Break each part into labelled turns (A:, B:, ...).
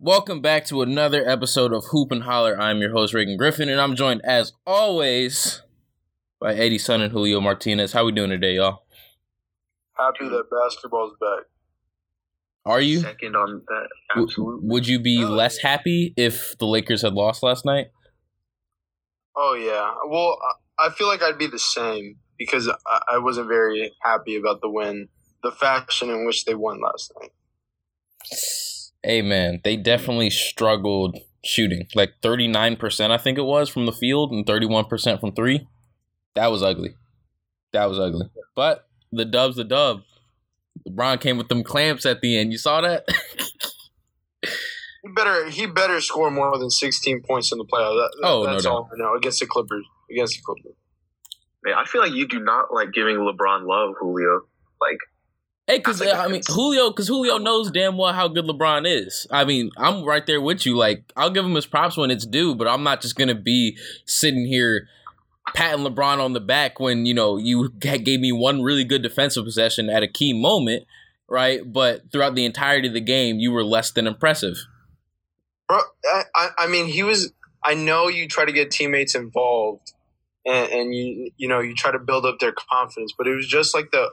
A: Welcome back to another episode of Hoop and Holler. I'm your host Reagan Griffin, and I'm joined as always by Eddie Sun and Julio Martinez. How we doing today, y'all?
B: Happy that basketball's back.
A: Are you?
C: Second on that,
A: W- would you be
B: Oh,
A: less happy if the Lakers had lost last night?
B: Oh yeah. Well, I I feel like I'd be the same because I, I wasn't very happy about the win, the fashion in which they won last night.
A: Hey man, they definitely struggled shooting. Like 39% I think it was from the field and 31% from 3. That was ugly. That was ugly. But the dub's the dub. LeBron came with them clamps at the end. You saw that?
B: He better he better score more than 16 points in the playoffs. That, that-
A: Oh, no
B: that's
A: doubt.
B: all I know against the Clippers. Against the Clippers.
C: Man, I feel like you do not like giving LeBron love, Julio. Like,
A: Hey, because
C: uh, I
A: I mean Julio, because Julio knows damn well how good LeBron is. I mean, I'm right there with you. Like, I'll give him his props when it's due, but I'm not just gonna be sitting here patting LeBron on the back when you know you gave me one really good defensive possession at a key moment, right? But throughout the entirety of the game, you were less than impressive.
B: Bro, I, I, I mean, he was. I know you try to get teammates involved, and, and you you know you try to build up their confidence, but it was just like the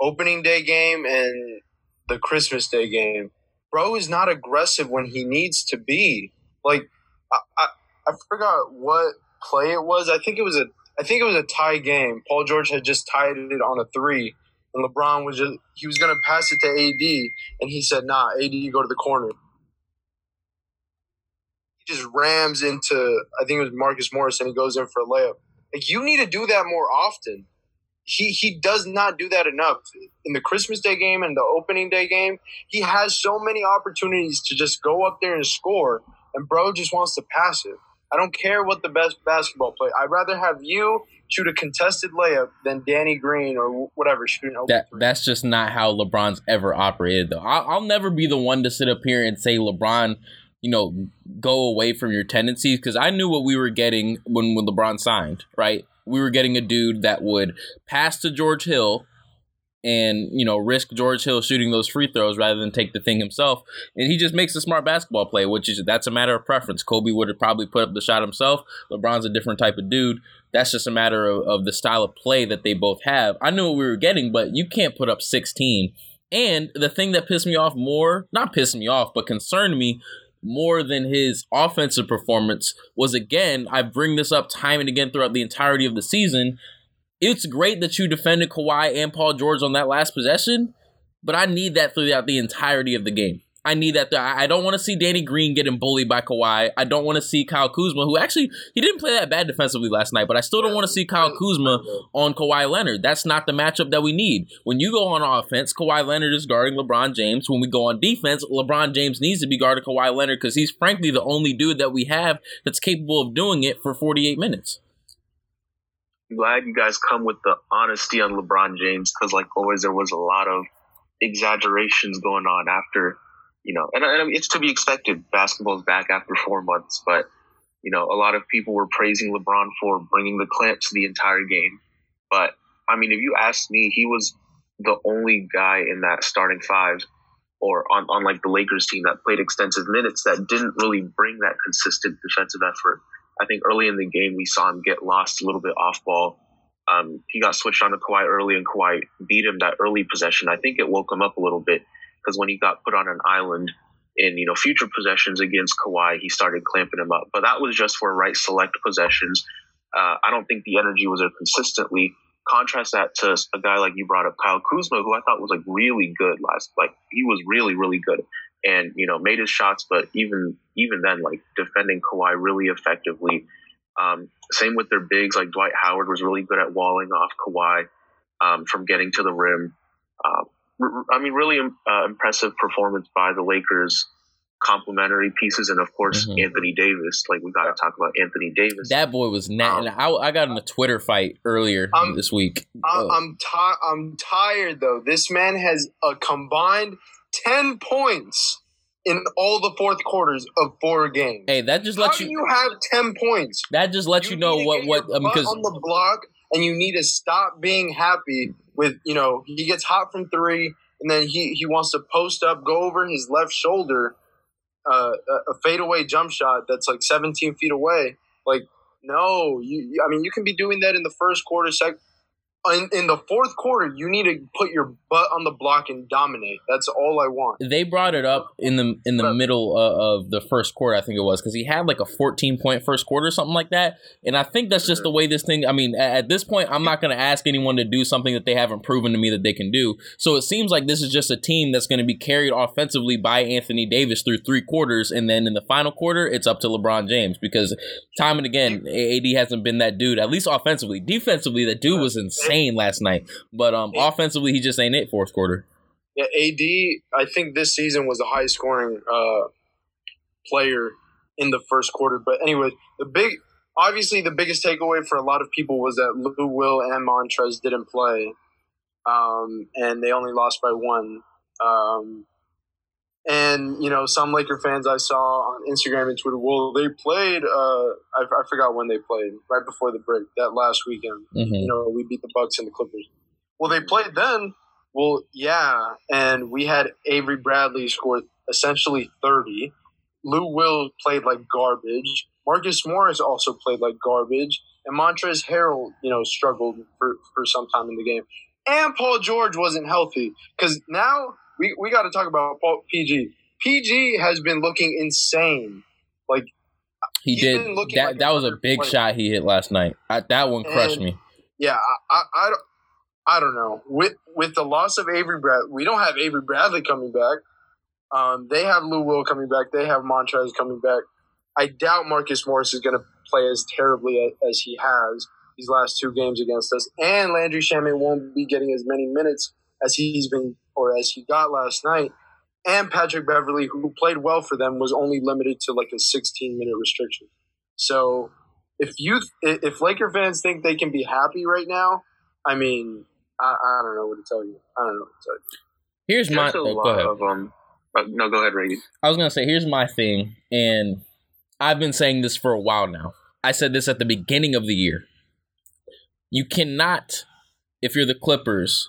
B: opening day game and the Christmas Day game. Bro is not aggressive when he needs to be. Like I, I, I forgot what play it was. I think it was a I think it was a tie game. Paul George had just tied it on a three, and LeBron was just he was gonna pass it to AD, and he said, "Nah, AD, you go to the corner." He just rams into I think it was Marcus Morris, and he goes in for a layup. Like you need to do that more often. He he does not do that enough in the Christmas Day game and the opening day game. He has so many opportunities to just go up there and score, and bro just wants to pass it. I don't care what the best basketball play. I'd rather have you shoot a contested layup than Danny Green or whatever shooting open
A: That that's just not how LeBron's ever operated, though. I'll, I'll never be the one to sit up here and say LeBron, you know, go away from your tendencies because I knew what we were getting when when LeBron signed. Right, we were getting a dude that would pass to George Hill and you know risk George Hill shooting those free throws rather than take the thing himself. And he just makes a smart basketball play, which is that's a matter of preference. Kobe would have probably put up the shot himself. LeBron's a different type of dude. That's just a matter of, of the style of play that they both have. I knew what we were getting, but you can't put up 16. And the thing that pissed me off more, not pissed me off, but concerned me more than his offensive performance was again, I bring this up time and again throughout the entirety of the season. It's great that you defended Kawhi and Paul George on that last possession, but I need that throughout the entirety of the game. I need that. I I don't want to see Danny Green getting bullied by Kawhi. I don't want to see Kyle Kuzma, who actually he didn't play that bad defensively last night, but I still don't want to see Kyle Kuzma on Kawhi Leonard. That's not the matchup that we need. When you go on offense, Kawhi Leonard is guarding LeBron James. When we go on defense, LeBron James needs to be guarding Kawhi Leonard because he's frankly the only dude that we have that's capable of doing it for 48 minutes.
C: I'm glad you guys come with the honesty on LeBron James because, like always, there was a lot of exaggerations going on after, you know, and, and it's to be expected. Basketball's back after four months, but you know, a lot of people were praising LeBron for bringing the clamps the entire game. But I mean, if you ask me, he was the only guy in that starting five or on, on like the Lakers team that played extensive minutes that didn't really bring that consistent defensive effort. I think early in the game we saw him get lost a little bit off ball. Um, he got switched on to Kawhi early, and Kawhi beat him that early possession. I think it woke him up a little bit because when he got put on an island in you know future possessions against Kawhi, he started clamping him up. But that was just for right select possessions. Uh, I don't think the energy was there consistently. Contrast that to a guy like you brought up, Kyle Kuzma, who I thought was like really good last. Like he was really really good, and you know made his shots. But even even then, like defending Kawhi really effectively. Um, same with their bigs, like Dwight Howard was really good at walling off Kawhi um, from getting to the rim. R- I mean, really uh, impressive performance by the Lakers. Complementary pieces, and of course
A: Mhm.
C: Anthony Davis. Like we got to talk about Anthony Davis.
A: That boy was not. And I, I got in a Twitter fight earlier
B: Um,
A: this week.
B: I,
A: Oh.
B: I'm ti- I'm tired though. This man has a combined ten points in all the fourth quarters of four games.
A: hey, that just
B: How
A: lets
B: do
A: you.
B: you have ten points?
A: That just lets you, know what what
B: your
A: um, because
B: on the block, and you need to stop being happy with you know he gets hot from three, and then he he wants to post up, go over his left shoulder. uh, a fadeaway jump shot that's like 17 feet away. Like, no, you. I mean, you can be doing that in the first quarter, sec, in, in the fourth quarter, you need to put your butt on the block and dominate. That's all I want.
A: They brought it up in the in the middle uh, of the first quarter, I think it was, because he had like a 14 point first quarter, or something like that. And I think that's just the way this thing. I mean, at this point, I'm not going to ask anyone to do something that they haven't proven to me that they can do. So it seems like this is just a team that's going to be carried offensively by Anthony Davis through three quarters, and then in the final quarter, it's up to LeBron James because time and again, AD hasn't been that dude. At least offensively, defensively, that dude was insane insane last night. But um, offensively, he just ain't it fourth quarter.
B: Yeah, AD, I think this season was the highest scoring uh, player in the first quarter. But anyway, the big, obviously, the biggest takeaway for a lot of people was that Lou Will and Montrez didn't play, um, and they only lost by one. Um, and you know, some Laker fans I saw on Instagram and Twitter, well, they played. Uh, I, I forgot when they played, right before the break, that last weekend. Mm-hmm. You know, we beat the Bucks and the Clippers. Well, they played then. Well, yeah, and we had Avery Bradley score essentially thirty. Lou Will played like garbage. Marcus Morris also played like garbage, and Montrezl Harrell, you know, struggled for for some time in the game. And Paul George wasn't healthy because now we, we got to talk about PG. PG has been looking insane. Like
A: he did that. Like that was a big player. shot he hit last night. I, that one crushed and, me.
B: Yeah, I, I, I, don't, I don't know. With with the loss of Avery Bradley, we don't have Avery Bradley coming back. Um, they have Lou Will coming back. They have Montrez coming back. I doubt Marcus Morris is going to play as terribly as, as he has these last two games against us. And Landry Shamet won't be getting as many minutes as he's been or as he got last night. And Patrick Beverley, who played well for them, was only limited to like a 16 minute restriction. So if you if Laker fans think they can be happy right now, I mean, I, I don't know what to tell you. I don't know what to tell you.
A: Here's my oh, go ahead. Of, um,
C: uh, no, go ahead, Ray.
A: I was gonna say here's my thing, and I've been saying this for a while now. I said this at the beginning of the year. You cannot, if you're the Clippers,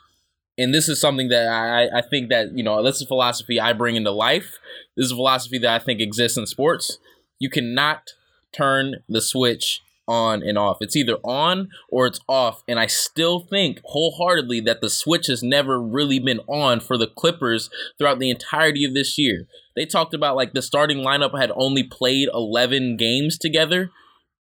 A: and this is something that I, I think that you know this is a philosophy I bring into life. This is a philosophy that I think exists in sports. You cannot turn the switch on and off. It's either on or it's off. And I still think wholeheartedly that the switch has never really been on for the Clippers throughout the entirety of this year. They talked about like the starting lineup had only played 11 games together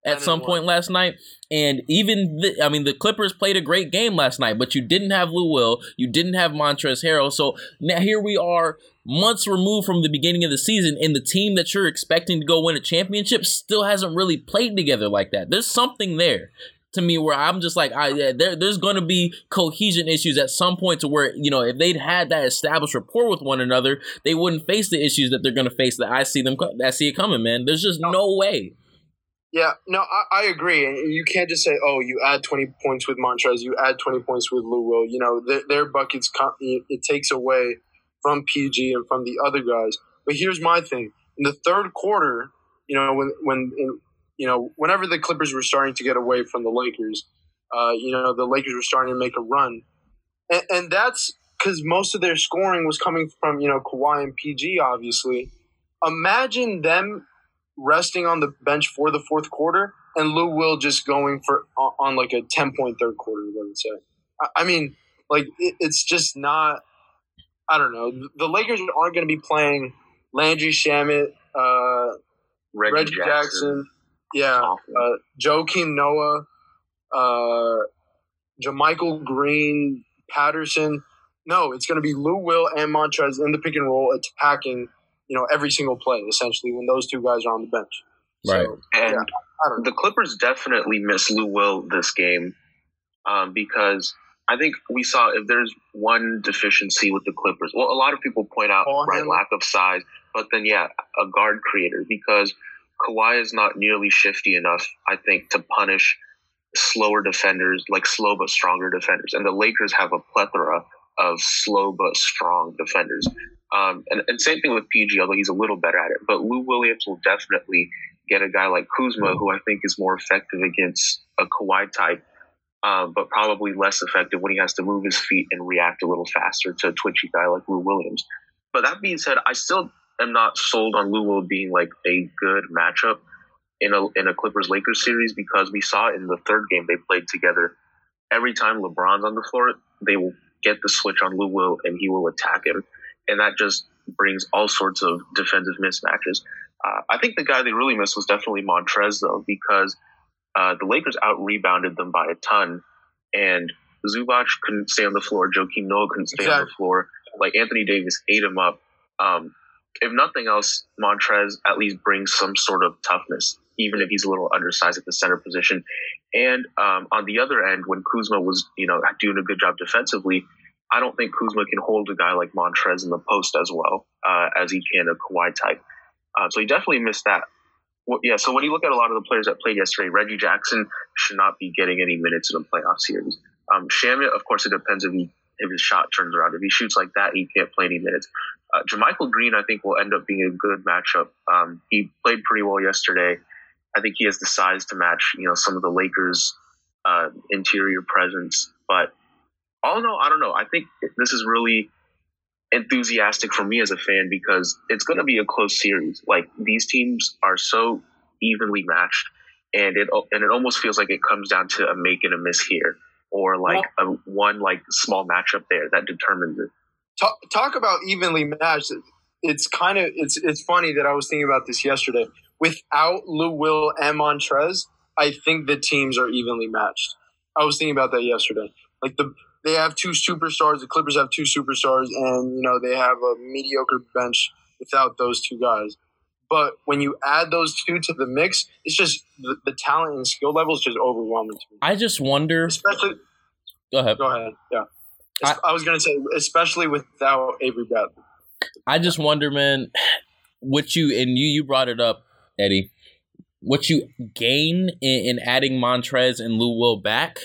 A: at some point last night. And even, the, I mean, the Clippers played a great game last night, but you didn't have Lou Will, you didn't have Montrezl Harrell. So now here we are, months removed from the beginning of the season, and the team that you're expecting to go win a championship still hasn't really played together like that. There's something there to me where I'm just like, I yeah, there, there's going to be cohesion issues at some point to where you know if they'd had that established rapport with one another, they wouldn't face the issues that they're going to face. That I see them, I see it coming, man. There's just no way.
B: Yeah, no, I, I, agree. You can't just say, "Oh, you add twenty points with Montrez, you add twenty points with Lou Will." You know, their, their buckets it takes away from PG and from the other guys. But here's my thing: in the third quarter, you know, when when you know whenever the Clippers were starting to get away from the Lakers, uh, you know, the Lakers were starting to make a run, and, and that's because most of their scoring was coming from you know Kawhi and PG, obviously. Imagine them resting on the bench for the fourth quarter, and Lou Will just going for on like a ten point third quarter. I would say. I mean, like it, it's just not. I don't know. The Lakers aren't going to be playing Landry Shamet, uh, Reggie, Reggie Jackson, Jackson, yeah, uh, Joakim Noah, uh, JaMychal Green, Patterson. No, it's going to be Lou Will and Montrez in the pick and roll attacking you know, every single play essentially when those two guys are on the bench.
A: Right.
C: So, and yeah, the Clippers definitely miss Lou Will this game um, because I think we saw if there's one deficiency with the Clippers, well, a lot of people point out right lack of size, but then yeah, a guard creator because Kawhi is not nearly shifty enough, I think, to punish slower defenders, like slow but stronger defenders, and the Lakers have a plethora of slow but strong defenders. Um, and, and same thing with PG, although he's a little better at it. But Lou Williams will definitely get a guy like Kuzma, who I think is more effective against a Kawhi type, um, but probably less effective when he has to move his feet and react a little faster to a twitchy guy like Lou Williams. But that being said, I still am not sold on Lou Will being like a good matchup in a in a Clippers Lakers series because we saw in the third game they played together. Every time LeBron's on the floor, they will get the switch on Lou Will and he will attack him, and that just brings all sorts of defensive mismatches. Uh, I think the guy they really missed was definitely Montrez though because uh, the Lakers out rebounded them by a ton, and Zubac couldn't stay on the floor. Joakim Noah couldn't stay exactly. on the floor. Like Anthony Davis ate him up. Um, if nothing else, Montrez at least brings some sort of toughness, even if he's a little undersized at the center position. And um, on the other end, when Kuzma was, you know, doing a good job defensively, I don't think Kuzma can hold a guy like Montrez in the post as well uh, as he can a Kawhi type. Uh, so he definitely missed that. Well, yeah, so when you look at a lot of the players that played yesterday, Reggie Jackson should not be getting any minutes in a playoff series. Um, Shamet, of course, it depends if he if his shot turns around. If he shoots like that, he can't play any minutes. Uh, JaMychal Green, I think, will end up being a good matchup. Um, he played pretty well yesterday. I think he has the size to match, you know, some of the Lakers' uh, interior presence. But all in all, I don't know. I think this is really enthusiastic for me as a fan because it's going to be a close series. Like these teams are so evenly matched, and it and it almost feels like it comes down to a make and a miss here or like a one like small matchup there that determines it.
B: Talk, talk about evenly matched. It's kind of it's it's funny that I was thinking about this yesterday. Without Lou Will and Montrez, I think the teams are evenly matched. I was thinking about that yesterday. Like the they have two superstars. The Clippers have two superstars, and you know they have a mediocre bench without those two guys. But when you add those two to the mix, it's just the, the talent and skill level is just overwhelming to me.
A: I just wonder,
B: especially.
A: Go ahead.
B: Go ahead. Yeah. I, I was gonna say, especially without Avery Bradley.
A: I just wonder, man, what you and you you brought it up, Eddie. What you gain in, in adding Montrez and Lou Will back,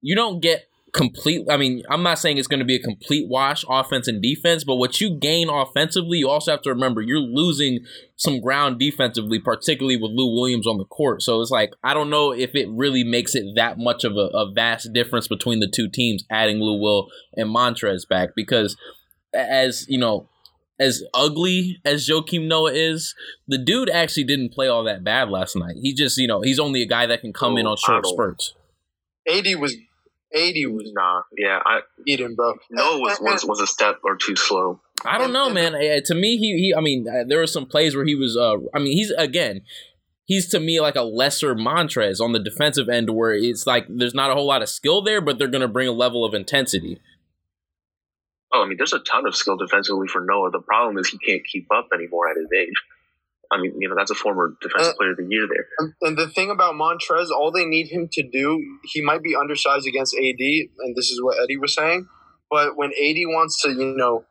A: you don't get complete. I mean, I'm not saying it's going to be a complete wash offense and defense, but what you gain offensively, you also have to remember you're losing some ground defensively, particularly with Lou Williams on the court. So it's like I don't know if it really makes it that much of a, a vast difference between the two teams adding Lou Will and Montrez back because as you know. As ugly as Joakim Noah is, the dude actually didn't play all that bad last night. He just, you know, he's only a guy that can come oh, in on short spurts.
B: AD was AD was
C: nah. Yeah, I
B: eating, bro.
C: No, was, was was a step or two slow.
A: I don't know, man. to me, he he. I mean, uh, there were some plays where he was. Uh, I mean, he's again. He's to me like a lesser Montrez on the defensive end, where it's like there's not a whole lot of skill there, but they're going to bring a level of intensity.
C: Oh, I mean, there's a ton of skill defensively for Noah. The problem is he can't keep up anymore at his age. I mean, you know, that's a former defensive uh, player of the year there.
B: And the thing about Montrez, all they need him to do, he might be undersized against AD, and this is what Eddie was saying. But when AD wants to, you know,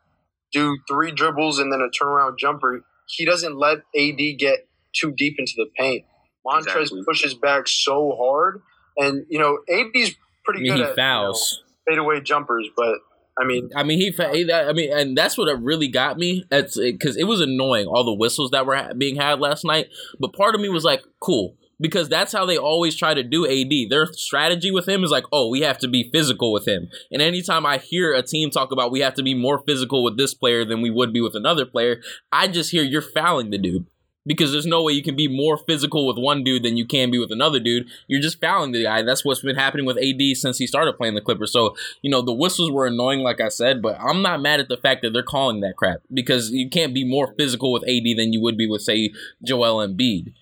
B: do three dribbles and then a turnaround jumper, he doesn't let AD get too deep into the paint. Montrez exactly. pushes back so hard, and you know, AD's pretty I mean, good
A: he
B: at
A: fouls.
B: You know, fadeaway jumpers, but I mean,
A: I mean, he, he I mean, and that's what it really got me. That's because it, it was annoying all the whistles that were being had last night. But part of me was like, cool, because that's how they always try to do AD. Their strategy with him is like, oh, we have to be physical with him. And anytime I hear a team talk about we have to be more physical with this player than we would be with another player, I just hear you're fouling the dude because there's no way you can be more physical with one dude than you can be with another dude. You're just fouling the guy. That's what's been happening with AD since he started playing the Clippers. So, you know, the whistles were annoying, like I said, but I'm not mad at the fact that they're calling that crap because you can't be more physical with AD than you would be with, say, Joel Embiid.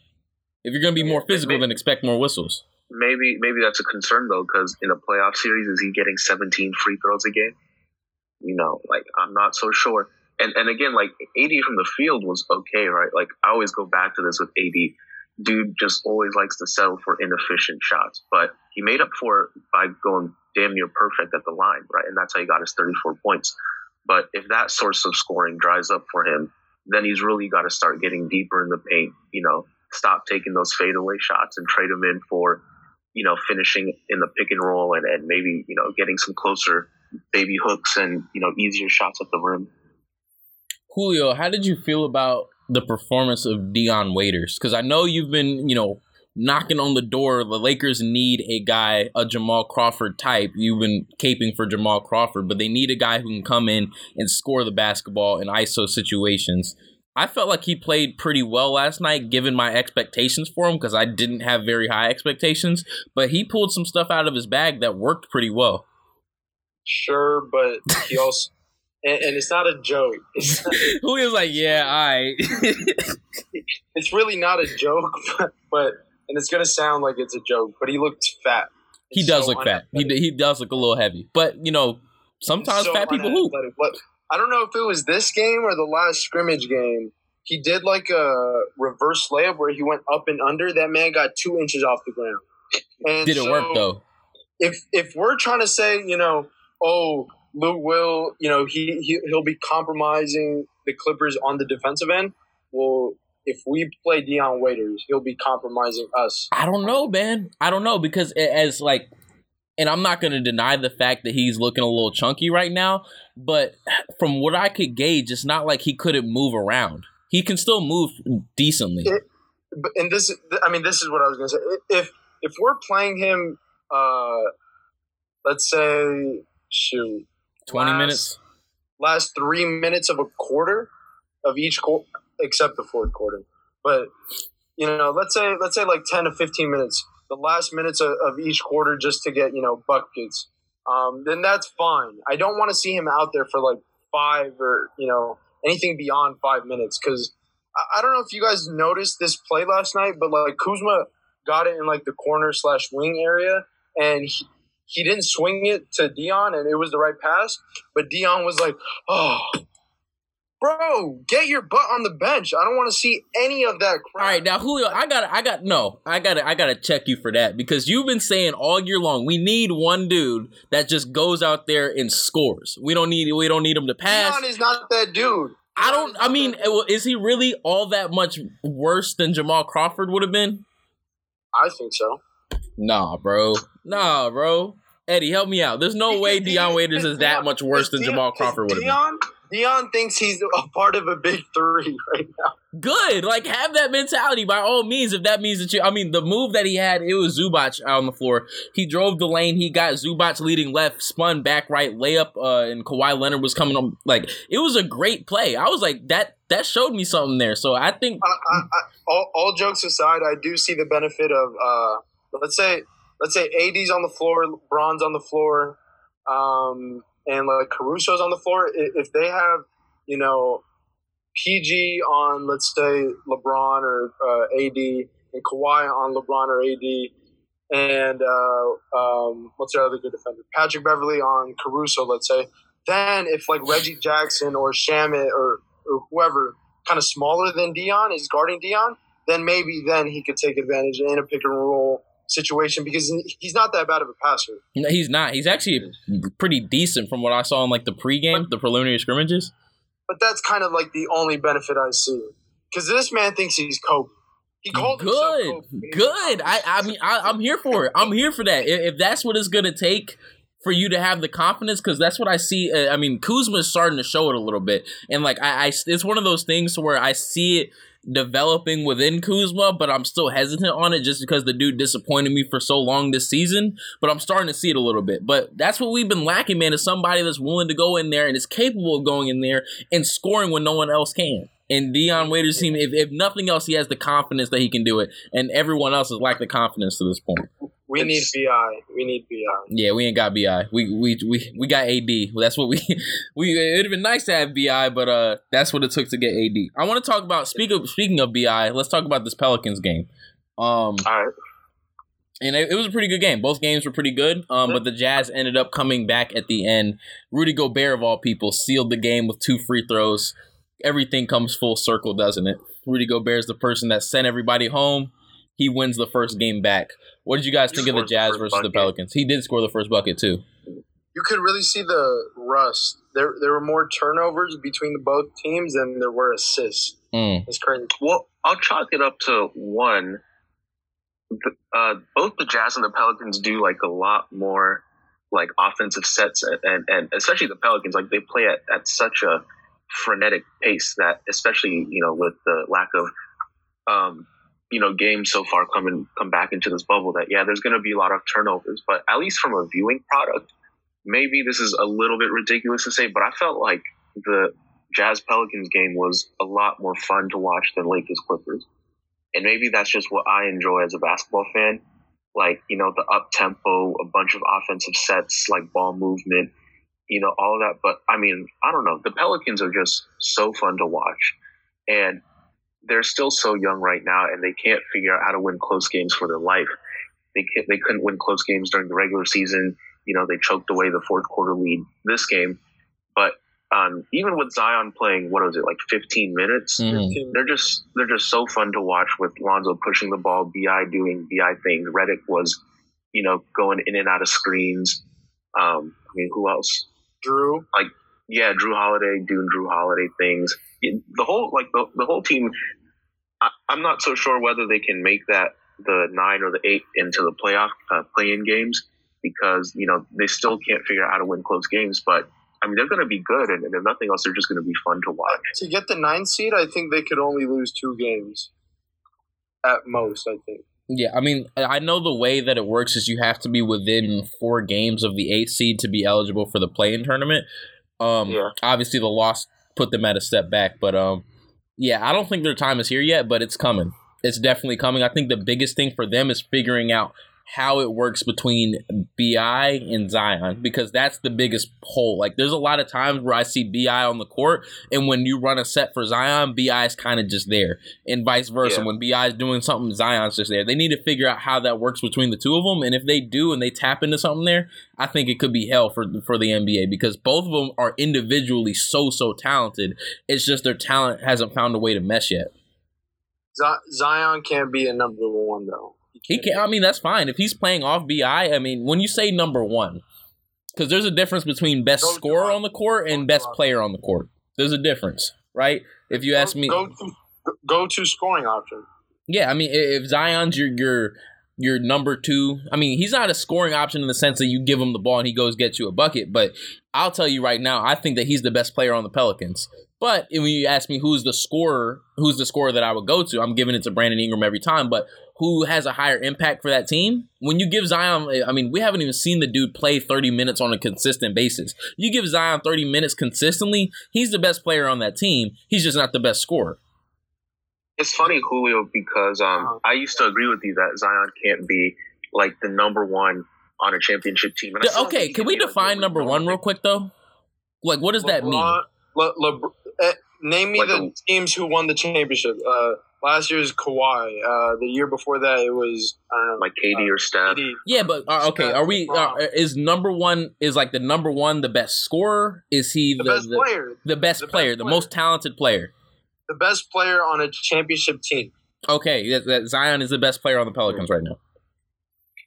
A: If you're going to be more physical, then expect more whistles.
C: Maybe maybe that's a concern, though, because in a playoff series, is he getting 17 free throws a game? You know, like, I'm not so sure and and again, like AD from the field was okay, right? Like I always go back to this with AD. Dude just always likes to settle for inefficient shots, but he made up for it by going damn near perfect at the line, right? And that's how he got his 34 points. But if that source of scoring dries up for him, then he's really got to start getting deeper in the paint. You know, stop taking those fadeaway shots and trade them in for, you know, finishing in the pick and roll and, and maybe you know getting some closer baby hooks and you know easier shots at the rim.
A: Julio, how did you feel about the performance of Dion Waiters? Because I know you've been, you know, knocking on the door. The Lakers need a guy, a Jamal Crawford type. You've been caping for Jamal Crawford, but they need a guy who can come in and score the basketball in ISO situations. I felt like he played pretty well last night, given my expectations for him, because I didn't have very high expectations. But he pulled some stuff out of his bag that worked pretty well.
B: Sure, but he also. And, and it's not a joke. It's,
A: Julio's like, yeah, I.
B: it's really not a joke, but, but and it's gonna sound like it's a joke. But he looked fat.
A: he does
B: so
A: look fat. He he does look a little heavy, but you know, sometimes
B: So
A: fat people hoop.
B: But I don't know if it was this game or the last scrimmage game. He did like a reverse layup where he went up and under. That man got two inches off the ground. And
A: Didn't
B: so
A: work though.
B: If if we're trying to say, you know, oh, Lou will, you know, he, he he'll be compromising the Clippers on the defensive end. Well, if we play Dion Waiters, he'll be compromising us.
A: I don't know, man. I don't know because as like, and I'm not going to deny the fact that he's looking a little chunky right now. But from what I could gauge, it's not like he couldn't move around. He can still move decently.
B: But and this, I mean, this is what I was gonna say. If if we're playing him, uh, let's say, shoot,
A: Twenty
B: last-
A: minutes.
B: last three minutes of a quarter of each quarter, except the fourth quarter. But you know, let's say let's say like ten to fifteen minutes, the last minutes of, of each quarter, just to get you know buckets. Um, then that's fine. I don't want to see him out there for like five or you know anything beyond five minutes because I, I don't know if you guys noticed this play last night, but like Kuzma got it in like the corner slash wing area, and he, he didn't swing it to Dion, and it was the right pass. But Dion was like, "Oh, bro, get your butt on the bench. I don't want to see any of that crap."
A: All right, now Julio, I got, I got, no, I got, I got to check you for that because you've been saying all year long we need one dude that just goes out there and scores. We don't need, we don't need him to pass.
B: Dion is not that dude.
A: I don't. I mean, is he really all that much worse than Jamal Crawford would have been?
B: I think so.
A: Nah, bro. Nah, bro. Eddie, help me out. There's no way Dion Waiters is that much worse than Jamal Crawford would have been.
B: Dion, Dion thinks he's a part of a big three right now.
A: Good. Like, have that mentality by all means. If that means that you, I mean, the move that he had, it was Zubac out on the floor. He drove the lane. He got Zubac leading left, spun back right, layup, uh, and Kawhi Leonard was coming on. Like, it was a great play. I was like, that. That showed me something there. So I think
B: I, I, I, all, all jokes aside, I do see the benefit of uh, let's say let's say AD's on the floor, Bron's on the floor, um, and like Caruso's on the floor. If they have you know PG on let's say LeBron or uh, AD and Kawhi on LeBron or AD. And uh, um, what's the other good defender? Patrick Beverley on Caruso, let's say. Then, if like Reggie Jackson or Shamet or, or whoever kind of smaller than Dion is guarding Dion, then maybe then he could take advantage in a pick and roll situation because he's not that bad of a passer.
A: No, he's not. He's actually pretty decent from what I saw in like the pregame, the preliminary scrimmages.
B: But that's kind of like the only benefit I see because this man thinks he's Kobe. He called himself
A: Good, good. I, I mean, I, I'm here for it. I'm here for that. If, if that's what it's gonna take for you to have the confidence, because that's what I see. Uh, I mean, Kuzma is starting to show it a little bit, and like I, I, it's one of those things where I see it developing within Kuzma, but I'm still hesitant on it just because the dude disappointed me for so long this season. But I'm starting to see it a little bit. But that's what we've been lacking, man, is somebody that's willing to go in there and is capable of going in there and scoring when no one else can. And Dion Waiters team, if, if nothing else, he has the confidence that he can do it. And everyone else has lacked the confidence to this point.
B: We need Bi. We need Bi.
A: Yeah, we ain't got Bi. We we we, we got AD. That's what we we. It'd have been nice to have Bi, but uh, that's what it took to get AD. I want to talk about speak of speaking of Bi. Let's talk about this Pelicans game. Um,
B: All right.
A: and it, it was a pretty good game. Both games were pretty good. Um, but the Jazz ended up coming back at the end. Rudy Gobert of all people sealed the game with two free throws. Everything comes full circle, doesn't it? Rudy Gobert is the person that sent everybody home. He wins the first game back. What did you guys
C: He
A: think of the
C: scored the
A: Jazz
C: first
A: versus the. Pelicans? He did score the first bucket too.
B: You could really see the rust. There, there were more turnovers between the both teams than there were assists.
A: Mm.
B: It's crazy.
C: Well, I'll chalk it up to one. Uh, both the Jazz and the Pelicans do like a lot more like offensive sets, and, and, and especially the Pelicans, like they play at, at such a frenetic pace that, especially you know, with the lack of um, you know games so far come and come back into this bubble, that yeah, there's going to be a lot of turnovers. But at least from a viewing product, maybe this is a little bit ridiculous to say, but I felt like the Jazz Pelicans game was a lot more fun to watch than Lakers Clippers. And maybe that's just what I enjoy as a basketball fan. Like, you know, the up tempo, a bunch of offensive sets, like ball movement, you know, all that. But I mean, I don't know. The Pelicans are just so fun to watch. And they're still so young right now and they can't figure out how to win close games for their life. They, they couldn't win close games during the regular season. You know, they choked away the fourth quarter lead this game. But um, even with Zion playing, what was it, like 15 minutes?
A: Mhm.
C: They're just they're just so fun to watch with Lonzo pushing the ball, Bi doing Bi things. Redick was, you know, going in and out of screens. Um, I mean, who else?
B: Jrue.
C: Like, yeah, Jrue Holiday doing Jrue Holiday things. The whole like the, the whole team. I, I'm not so sure whether they can make that the nine or the eight into the playoff uh, play-in games because you know they still can't figure out how to win close games. But I mean, they're going to be good, and, and if nothing else, they're just going to be fun to watch.
B: To get the nine seed, I think they could only lose two games at most. I think.
A: Yeah, I mean, I know the way that it works is you have to be within four games of the eighth seed to be eligible for the play-in tournament. Um,
C: Yeah.
A: obviously the loss put them at a step back, but um, yeah, I don't think their time is here yet, but it's coming. It's definitely coming. I think the biggest thing for them is figuring out how it works between Bi and Zion because that's the biggest pull. Like, there's a lot of times where I see Bi on the court, and when you run a set for Zion, Bi is kind of just there, and vice versa.
C: Yeah.
A: When Bi is doing something, Zion's just there. They need to figure out how that works between the two of them, and if they do and they tap into something there, I think it could be hell for for the NBA because both of them are individually so so talented. It's just their talent hasn't found a way to mesh yet.
B: Zion can't be a number one though.
A: He can. I mean, that's fine if he's playing off Bi. I mean, when you say number one, because there's a difference between best
B: Go
A: scorer on the court and best player on the court. There's a difference, right? If you ask me,
B: go to go to scoring option.
A: Yeah, I mean, if Zion's your your your number two, I mean, he's not a scoring option in the sense that you give him the ball and he goes get you a bucket. But I'll tell you right now, I think that he's the best player on the Pelicans. But when you ask me who's the scorer, who's the scorer that I would go to, I'm giving it to Brandon Ingram every time. But who has a higher impact for that team? When you give Zion, I mean, we haven't even seen the dude play 30 minutes on a consistent basis. You give Zion 30 minutes consistently, he's the best player on that team. He's just not the best scorer.
C: It's funny, Julio, because um. I used to agree with you that Zion can't be like the number one on a championship team. And I
A: D-
C: still think
A: okay, can we
C: like,
A: define number one real quick though? Like, what does that mean?
B: LeBron- Le, Le, eh, name me
C: Like
B: the
C: a-
B: teams who won the championship. Uh, last year's Kawhi. Uh, the year before that, it was I don't know.
C: like KD or Steph.
B: KD.
A: Yeah, but uh, okay, are we? Uh, is number one is like the number one the best scorer? Is he
B: the
A: the
B: best
A: the,
B: player.
A: the best
B: The best
A: player, the
B: player.
A: most talented player?
B: The best player on a championship team.
A: Okay, that, that Zion is the best player on the Pelicans right now.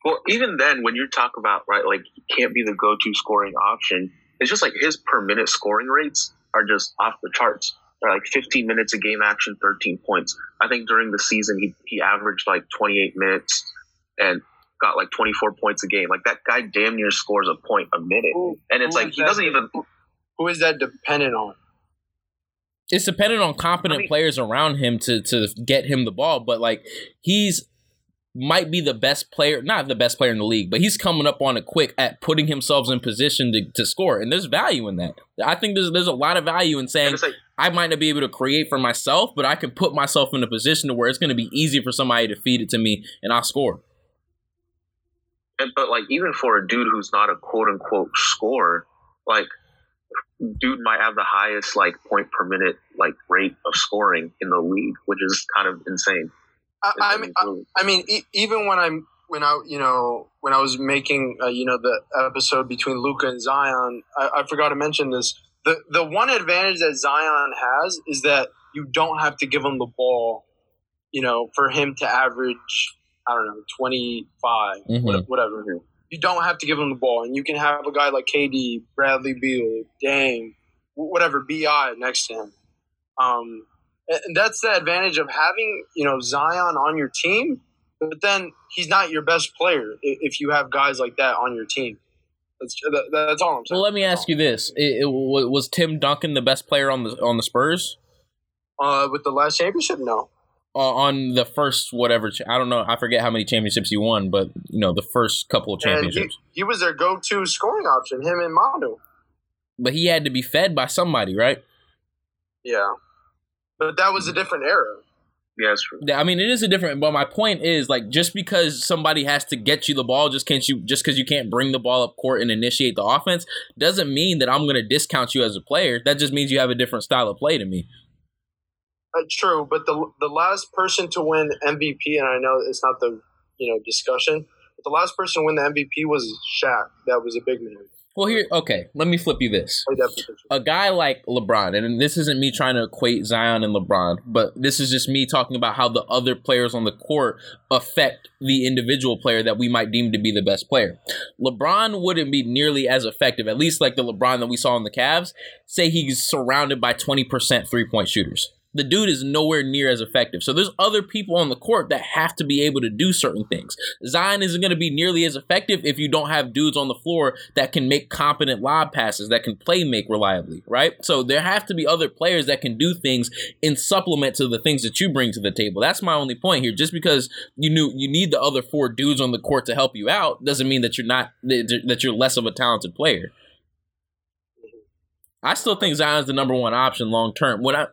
C: Well, even then, when you talk about right, like he can't be the go-to scoring option, it's just like his per minute scoring rates are just off the charts. They're like 15 minutes of game action, 13 points. I think during the season he he averaged like 28 minutes and got like 24 points a game. Like that guy damn near scores a point a minute,
B: Who,
C: and it's like he doesn't even.
B: Who is that dependent on?
A: It's dependent on competent
C: I mean-
A: players around him to to get him the ball, but like he's might be the best player, not the best player in the league, but he's coming up on it quick at putting himself in position to, to score, and there's value in that. I think there's there's a lot of value in saying
C: like
A: I might not be able to create for myself, but I can put myself in a position to where it's going to be easy for somebody to feed it to me, and I'll score.
C: And, but like even for a dude who's not a quote unquote scorer, like dude might have the highest like point per minute like rate of scoring in the league, which is kind of insane.
B: I, I mean, I, I mean, e- even when I'm when I you know when I was making uh, you know the episode between Luka and Zion, I, I forgot to mention this. The the one advantage that Zion has is that you don't have to give him the ball, you know, for him to average I don't know twenty
A: Mhm.
B: whatever. You don't have to give him the ball, and you can have a guy like KD, Bradley Beal, Dame, whatever, Bi next to him. Um, and that's the advantage of having you know Zion on your team, but then he's not your best player if you have guys like that on your team. That's that, that's all I'm saying.
A: Well, let me ask you this: it, it, Was Tim Duncan the best player on the on the Spurs?
B: Uh, with the last championship, no.
A: Uh, on the first whatever I don't know, I forget how many championships he won, but you know the first couple of
B: And he,
A: championships.
B: he was their go-to scoring option. Him and Manu.
A: but he had to be fed by somebody, right?
B: Yeah, but that was a different era.
C: Yeah, that's true.
A: Yeah, I mean, it is a different. But my point is, like, just because somebody has to get you the ball, just can't you, just because you can't bring the ball up court and initiate the offense, doesn't mean that I'm going to discount you as a player. That just means you have a different style of play to me.
B: Uh, true, but the the last person to win MVP, and I know it's not the you know discussion, but the last person to win the MVP was Shaq. That was a big man.
A: Well, here, okay, let me flip you this.
B: Play that position.
A: A guy like LeBron, and this isn't me trying to equate Zion and LeBron, but this is just me talking about how the other players on the court affect the individual player that we might deem to be the best player. LeBron wouldn't be nearly as effective, at least like the LeBron that we saw in the Cavs. Say he's surrounded by 20% three point shooters the dude is nowhere near as effective. So there's other people on the court that have to be able to do certain things. Zion isn't going to be nearly as effective if you don't have dudes on the floor that can make competent lob passes, that can play make reliably, right? So there have to be other players that can do things in supplement to the things that you bring to the table. That's my only point here. Just because you knew you need the other four dudes on the court to help you out doesn't mean that you're not that you're less of a talented player. I still think Zion's the number one option long term. When I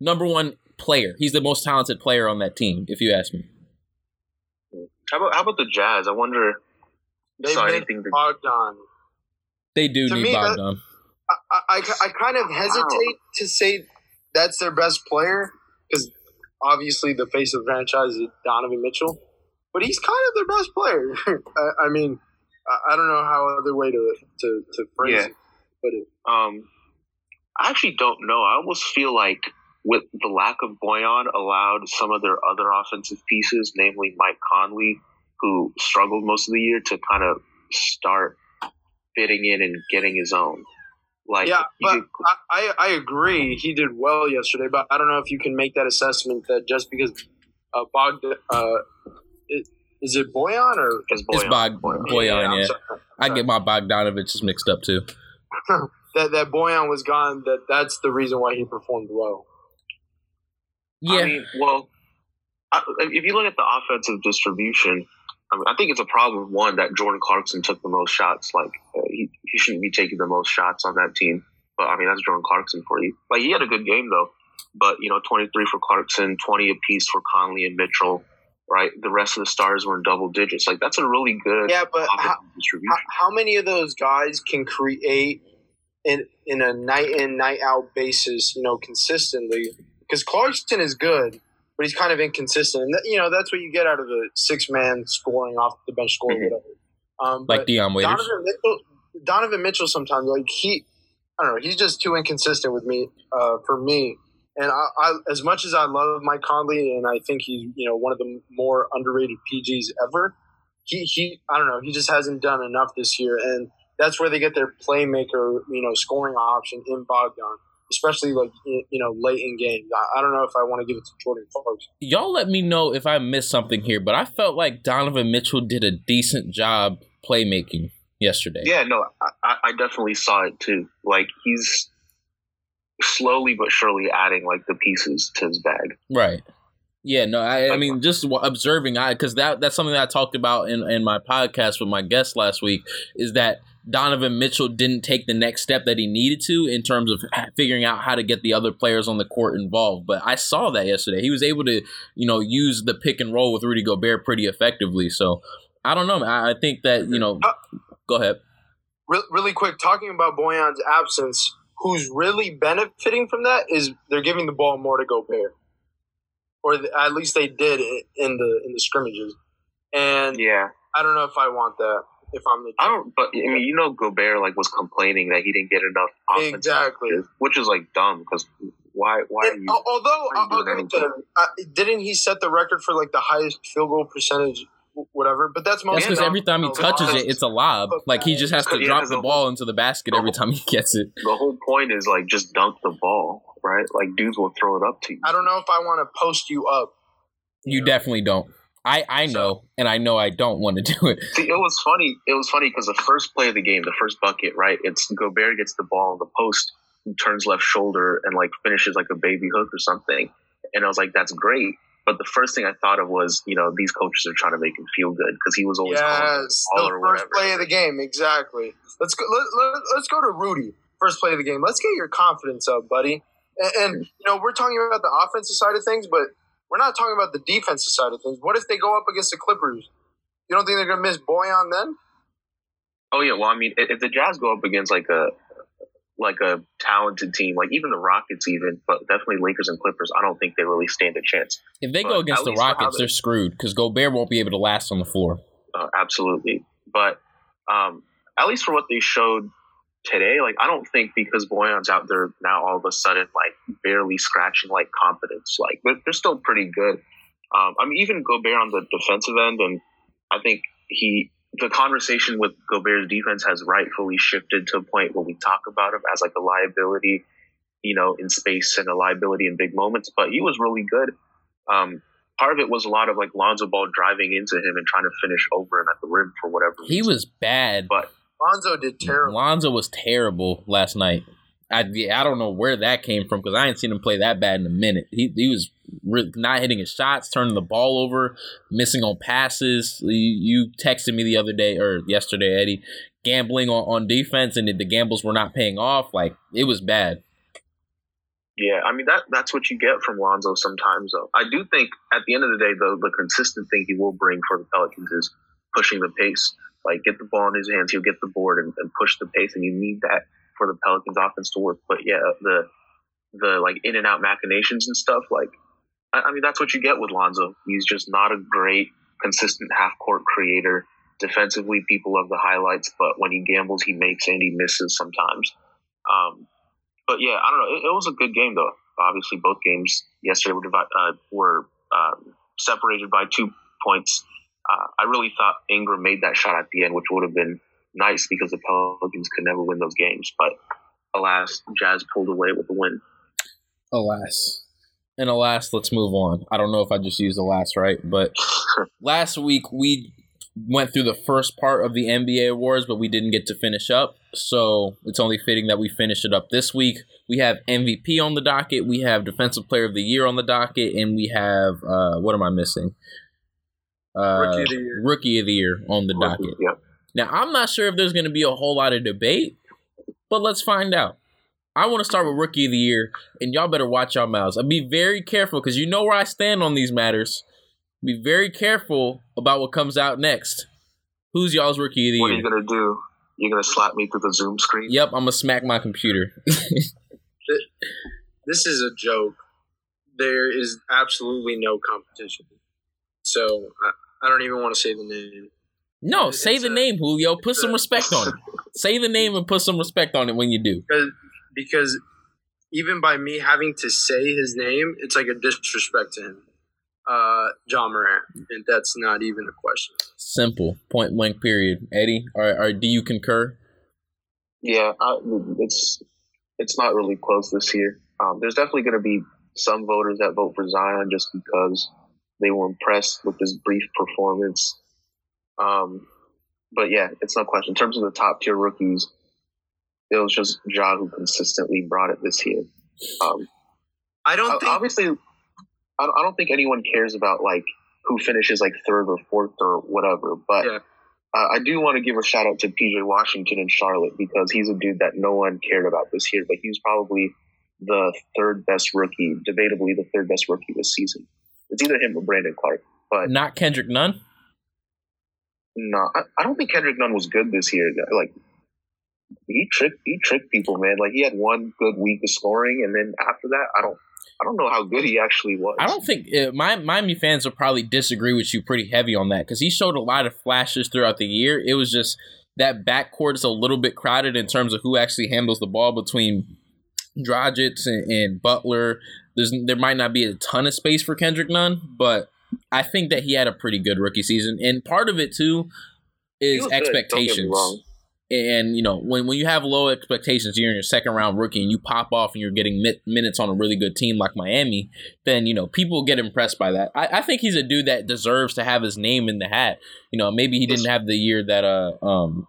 A: number one player, he's the most talented player on that team. If you ask me.
C: How about how about the Jazz? I wonder.
B: They
C: saw
B: made Bogdan.
A: They do
B: To
A: need
B: me, that-
A: Bogdan.
B: I, I, I kind of hesitate to say that's their best player because obviously the face of the franchise is Donovan Mitchell, but he's kind of their best player. I, I mean, I, I don't know how other way to to, to phrase
C: Yeah.
B: it, but it,
C: Um, I actually don't know. I almost feel like with the lack of Bojan allowed some of their other offensive pieces, namely Mike Conley, who struggled most of the year, to kind of start fitting in and getting his own. Like,
B: yeah, but
C: could-
B: I, I I agree he did well yesterday, but I don't know if you can make that assessment that just because uh, Bogdan uh, is, is it Bojan or
C: it's
A: It's
C: Bojan.
A: Bog Bojan.
B: I'm
A: Yeah. I get my Bogdanovich mixed up too.
B: that that Bojan was gone. That that's the reason why he performed well.
A: Yeah,
C: I mean, well, I, if you look at the offensive distribution, I, mean, I think it's a problem. One that Jordan Clarkson took the most shots. Like uh, he, he shouldn't be taking the most shots on that team. But I mean, that's Jordan Clarkson for you. Like he had a good game though. But you know, twenty three for Clarkson, twenty apiece for Conley and Mitchell. Right, the rest of the stars were in double digits. Like that's a really good
B: Yeah, but how,
C: distribution.
B: how, how many of those guys can create in in a night in night out basis? You know, consistently because Clarkson is good, but he's kind of inconsistent. And that, you know, that's what you get out of a six man scoring off the bench score,
C: Mhm.
B: whatever. Um,
A: like Dion Waiters.
B: Donovan Mitchell, Donovan Mitchell sometimes like he, I don't know, he's just too inconsistent with me uh, for me. And I, I, as much as I love Mike Conley, and I think he's you know one of the more underrated PGs ever, he he I don't know, he just hasn't done enough this year, and that's where they get their playmaker, you know, scoring option in Bogdan, especially like you you know late in games. I, I don't know if I want to give it to Jordan Clarkson.
A: Y'all let me know if I missed something here, but I felt like Donovan Mitchell did a decent job playmaking yesterday.
C: Yeah, no, I, I I definitely saw it too. Like he's slowly but surely adding like the pieces to his bag.
A: Right. Yeah, no, I, I mean, just observing, I because that that's something that I talked about in, in my podcast with my guest last week is that Donovan Mitchell didn't take the next step that he needed to in terms of figuring out how to get the other players on the court involved. But I saw that yesterday. He was able to, you know, use the pick and roll with Rudy Gobert pretty effectively. So I don't know. I, I think that you know. Uh, go ahead.
B: Re- really quick, talking about Bojan's absence, who's really benefiting from that is they're giving the ball more to Gobert, or th- at least they did in the in the scrimmages. And
C: Yeah,
B: I don't know if I want that. If I'm the
C: I don't. But I mean, you know, Gobert like was complaining that he didn't get enough offensive,
B: exactly.
C: which is like dumb because why? Why are you?
B: although
C: are you
B: I'll
C: doing
B: give it to
C: anything?
B: him, uh, didn't he set the record for like the highest field goal percentage, whatever? But that's
A: That's
B: mostly
A: because every time he touches
B: because-
A: it, it's a lob. Like he just has to drop
C: because
A: the
C: the
A: ball
C: whole-
A: into the basket every time he gets it.
C: The whole point is like just dunk the ball, right? Like dudes will throw it up to you.
B: I don't know if I want to post you up.
A: You
B: know?
A: definitely don't. I I know, and I know I don't want to do it.
C: See, it was funny. It was funny because the first play of the game, the first bucket, right? It's Gobert gets the ball on the post, turns left shoulder, and like finishes like a baby hook or something. And I was like, that's great. But the first thing I thought of was, you know, these coaches are trying to make him feel good because he was always calling
B: Yes,
C: the
B: the
C: ball or
B: first
C: whatever.
B: play of the game, exactly. Let's go. Let, let, let's go to Rudy. First play of the game. Let's get your confidence up, buddy. And, and hmm. you know, we're talking about the offensive side of things, but we're not talking about the defensive side of things. What if they go up against the Clippers? You don't think they're going to miss Bojan then?
C: Oh yeah, well, I mean, if the Jazz go up against like a like a talented team, like even the Rockets, even, but definitely Lakers and Clippers, I don't think they really stand a chance.
A: If they
C: But
A: go against the
C: least for how
A: Rockets,
C: they-
A: they're screwed because Gobert won't be able to last on the floor.
C: Uh, absolutely, but um, at least for what they showed today, like I don't think because Bojan's out there now, all of a sudden, like barely scratching like confidence. Like they're, they're still pretty good. Um, I mean, even Gobert on the defensive end, and I think he the conversation with Gobert's defense has rightfully shifted to a point where we talk about him as like a liability, you know, in space and a liability in big moments. But he was really good. Um, part of it was a lot of like Lonzo Ball driving into him and trying to finish over him at the rim for whatever.
A: He
C: reason.
A: was bad.
C: but
B: Lonzo did terrible.
A: Lonzo was terrible last night. I, I don't know where that came from because I ain't seen him play that bad in a minute. He he was re- not hitting his shots, turning the ball over, missing on passes. You, you texted me the other day or yesterday, Eddie, gambling on, on defense, and the, the gambles were not paying off. Like it was bad.
C: Yeah, I mean that that's what you get from Lonzo sometimes though. I do think at the end of the day the the consistent thing he will bring for the Pelicans is pushing the pace. Like get the ball in his hands, he'll get the board and, and push the pace and you need that for the Pelicans offense to work. But yeah, the the like in and out machinations and stuff, like I, I mean that's what you get with Lonzo. He's just not a great consistent half court creator. Defensively, people love the highlights, but when he gambles, he makes and he misses sometimes. Um, but yeah, I don't know. It, it was a good game though. Obviously, both games yesterday were divi- uh, were um, separated by two points. Uh, I really thought Ingram made that shot at the end, which would have been nice because the Pelicans could never win those games. But alas, Jazz pulled away with the win.
A: Alas. And alas, let's move on. I don't know if I just used alas right, but last week we went through the first part of the NBA awards, but we didn't get to finish up. So it's only fitting that we finish it up this week. We have MVP on the docket, we have Defensive Player of the Year on the docket, and we have uh, what am I missing? Uh,
B: Rookie of the year.
A: Rookie of the Year on the docket.
C: Yep.
A: Now, I'm not sure if there's going to be a whole lot of debate, but let's find out. I want to start with Rookie of the Year, and y'all better watch y'all mouths. I'll be very careful because you know where I stand on these matters. Be very careful about what comes out next. Who's y'all's Rookie of the year?
C: What are you gonna do? You're gonna slap me through the Zoom screen?
A: Yep, I'm going to smack my computer.
B: This is a joke. There is absolutely no competition. So I, I don't even want to say the name.
A: no,
B: It's
A: say the
B: a-
A: name, Julio. Put some
B: a-
A: respect on it. Say the name and put some respect on it when you do.
B: because because even by me having to say his name, it's like a disrespect to him. Uh, Ja Morant, and that's not even a question.
A: Simple, point blank, period. Eddie, or, or do you concur?
C: Yeah, I, it's it's not really close this year. Um, there's definitely going to be some voters that vote for Zion just because they were impressed with his brief performance. Um, but yeah, it's no question. In terms of the top tier rookies, it was just Ja who consistently brought it this year. Um,
B: I don't think
C: obviously, I don't, think anyone cares about like who finishes like third or fourth or whatever. But
B: Yeah.
C: uh, I do want to give a shout out to PJ Washington in Charlotte because he's a dude that no one cared about this year, but he's probably the third best rookie, debatably the third best rookie this season. It's either him or Brandon Clarke. But
A: Not Kendrick Nunn?
C: no, I, I don't think Kendrick Nunn was good this year. Like he tricked he tricked people, man. Like he had one good week of scoring, and then after that, I don't I don't know how good he actually was.
A: I don't think uh, my Miami fans will probably disagree with you pretty heavy on that because he showed a lot of flashes throughout the year. It was just that backcourt is a little bit crowded in terms of who actually handles the ball between Dragic and, and Butler. There's there might not be a ton of space for Kendrick Nunn, but I think that he had a pretty good rookie season, and part of it too is
C: was good, don't get me
A: expectations. And you know when when you have low expectations, you're in your second round rookie, and you pop off, and you're getting mi- minutes on a really good team like Miami. Then you know people get impressed by that. I, I think he's a dude that deserves to have his name in the hat. You know maybe he didn't have the year that uh um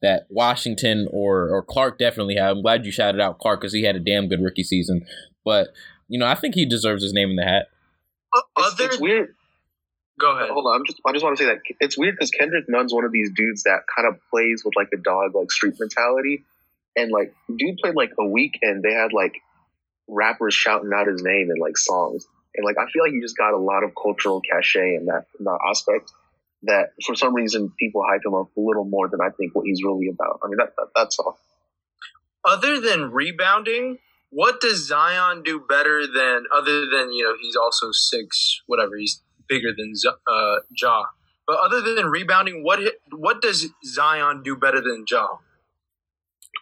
A: that Washington or or Clarke definitely had. I'm glad you shouted out Clarke because he had a damn good rookie season. But you know I think he deserves his name in the hat.
B: O-
C: It's,
B: other.
C: it's weird.
B: Go ahead.
C: Hold on, I'm just I just want to say that it's weird because Kendrick Nunn's one of these dudes that kind of plays with like a dog like street mentality, and like dude played like a week and they had like rappers shouting out his name in like songs. And like I feel like he just got a lot of cultural cachet in that in that aspect that for some reason people hype him up a little more than I think what he's really about. I mean that, that that's all.
B: Other than rebounding, what does Zion do better than other than you know he's also six whatever he's bigger than uh, Ja. But other than rebounding, what what does Zion do better than Ja?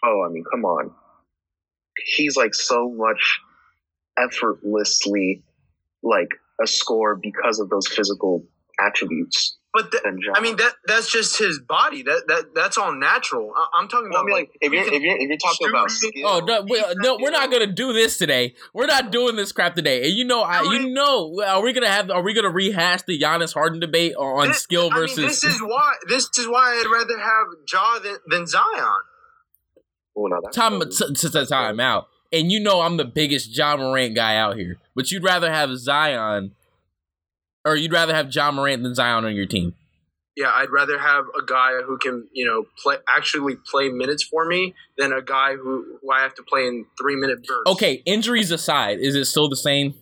C: Oh, I mean, come on. He's like so much effortlessly like a score because of those physical attributes.
B: But the, I mean that that's just his body. That that that's all natural. I, am talking well, about I mean, like
C: if you're if you're if you're talking about skill,
A: oh no, we, no, we're not gonna do this today. We're not doing this crap today. And you know, I you know, are we gonna have are we gonna rehash the Giannis Harden debate on this, skill versus? I
B: mean, this is why this is why I'd rather have Ja than, than Zion.
C: No,
A: time to time out. And you know I'm the biggest Ja Morant guy out here, but you'd rather have Zion or you'd rather have Ja Morant than Zion on your team?
B: Yeah, I'd rather have a guy who can, you know, play actually play minutes for me than a guy who, who I have to play in three minute bursts.
A: Okay, injuries aside, is it still the same?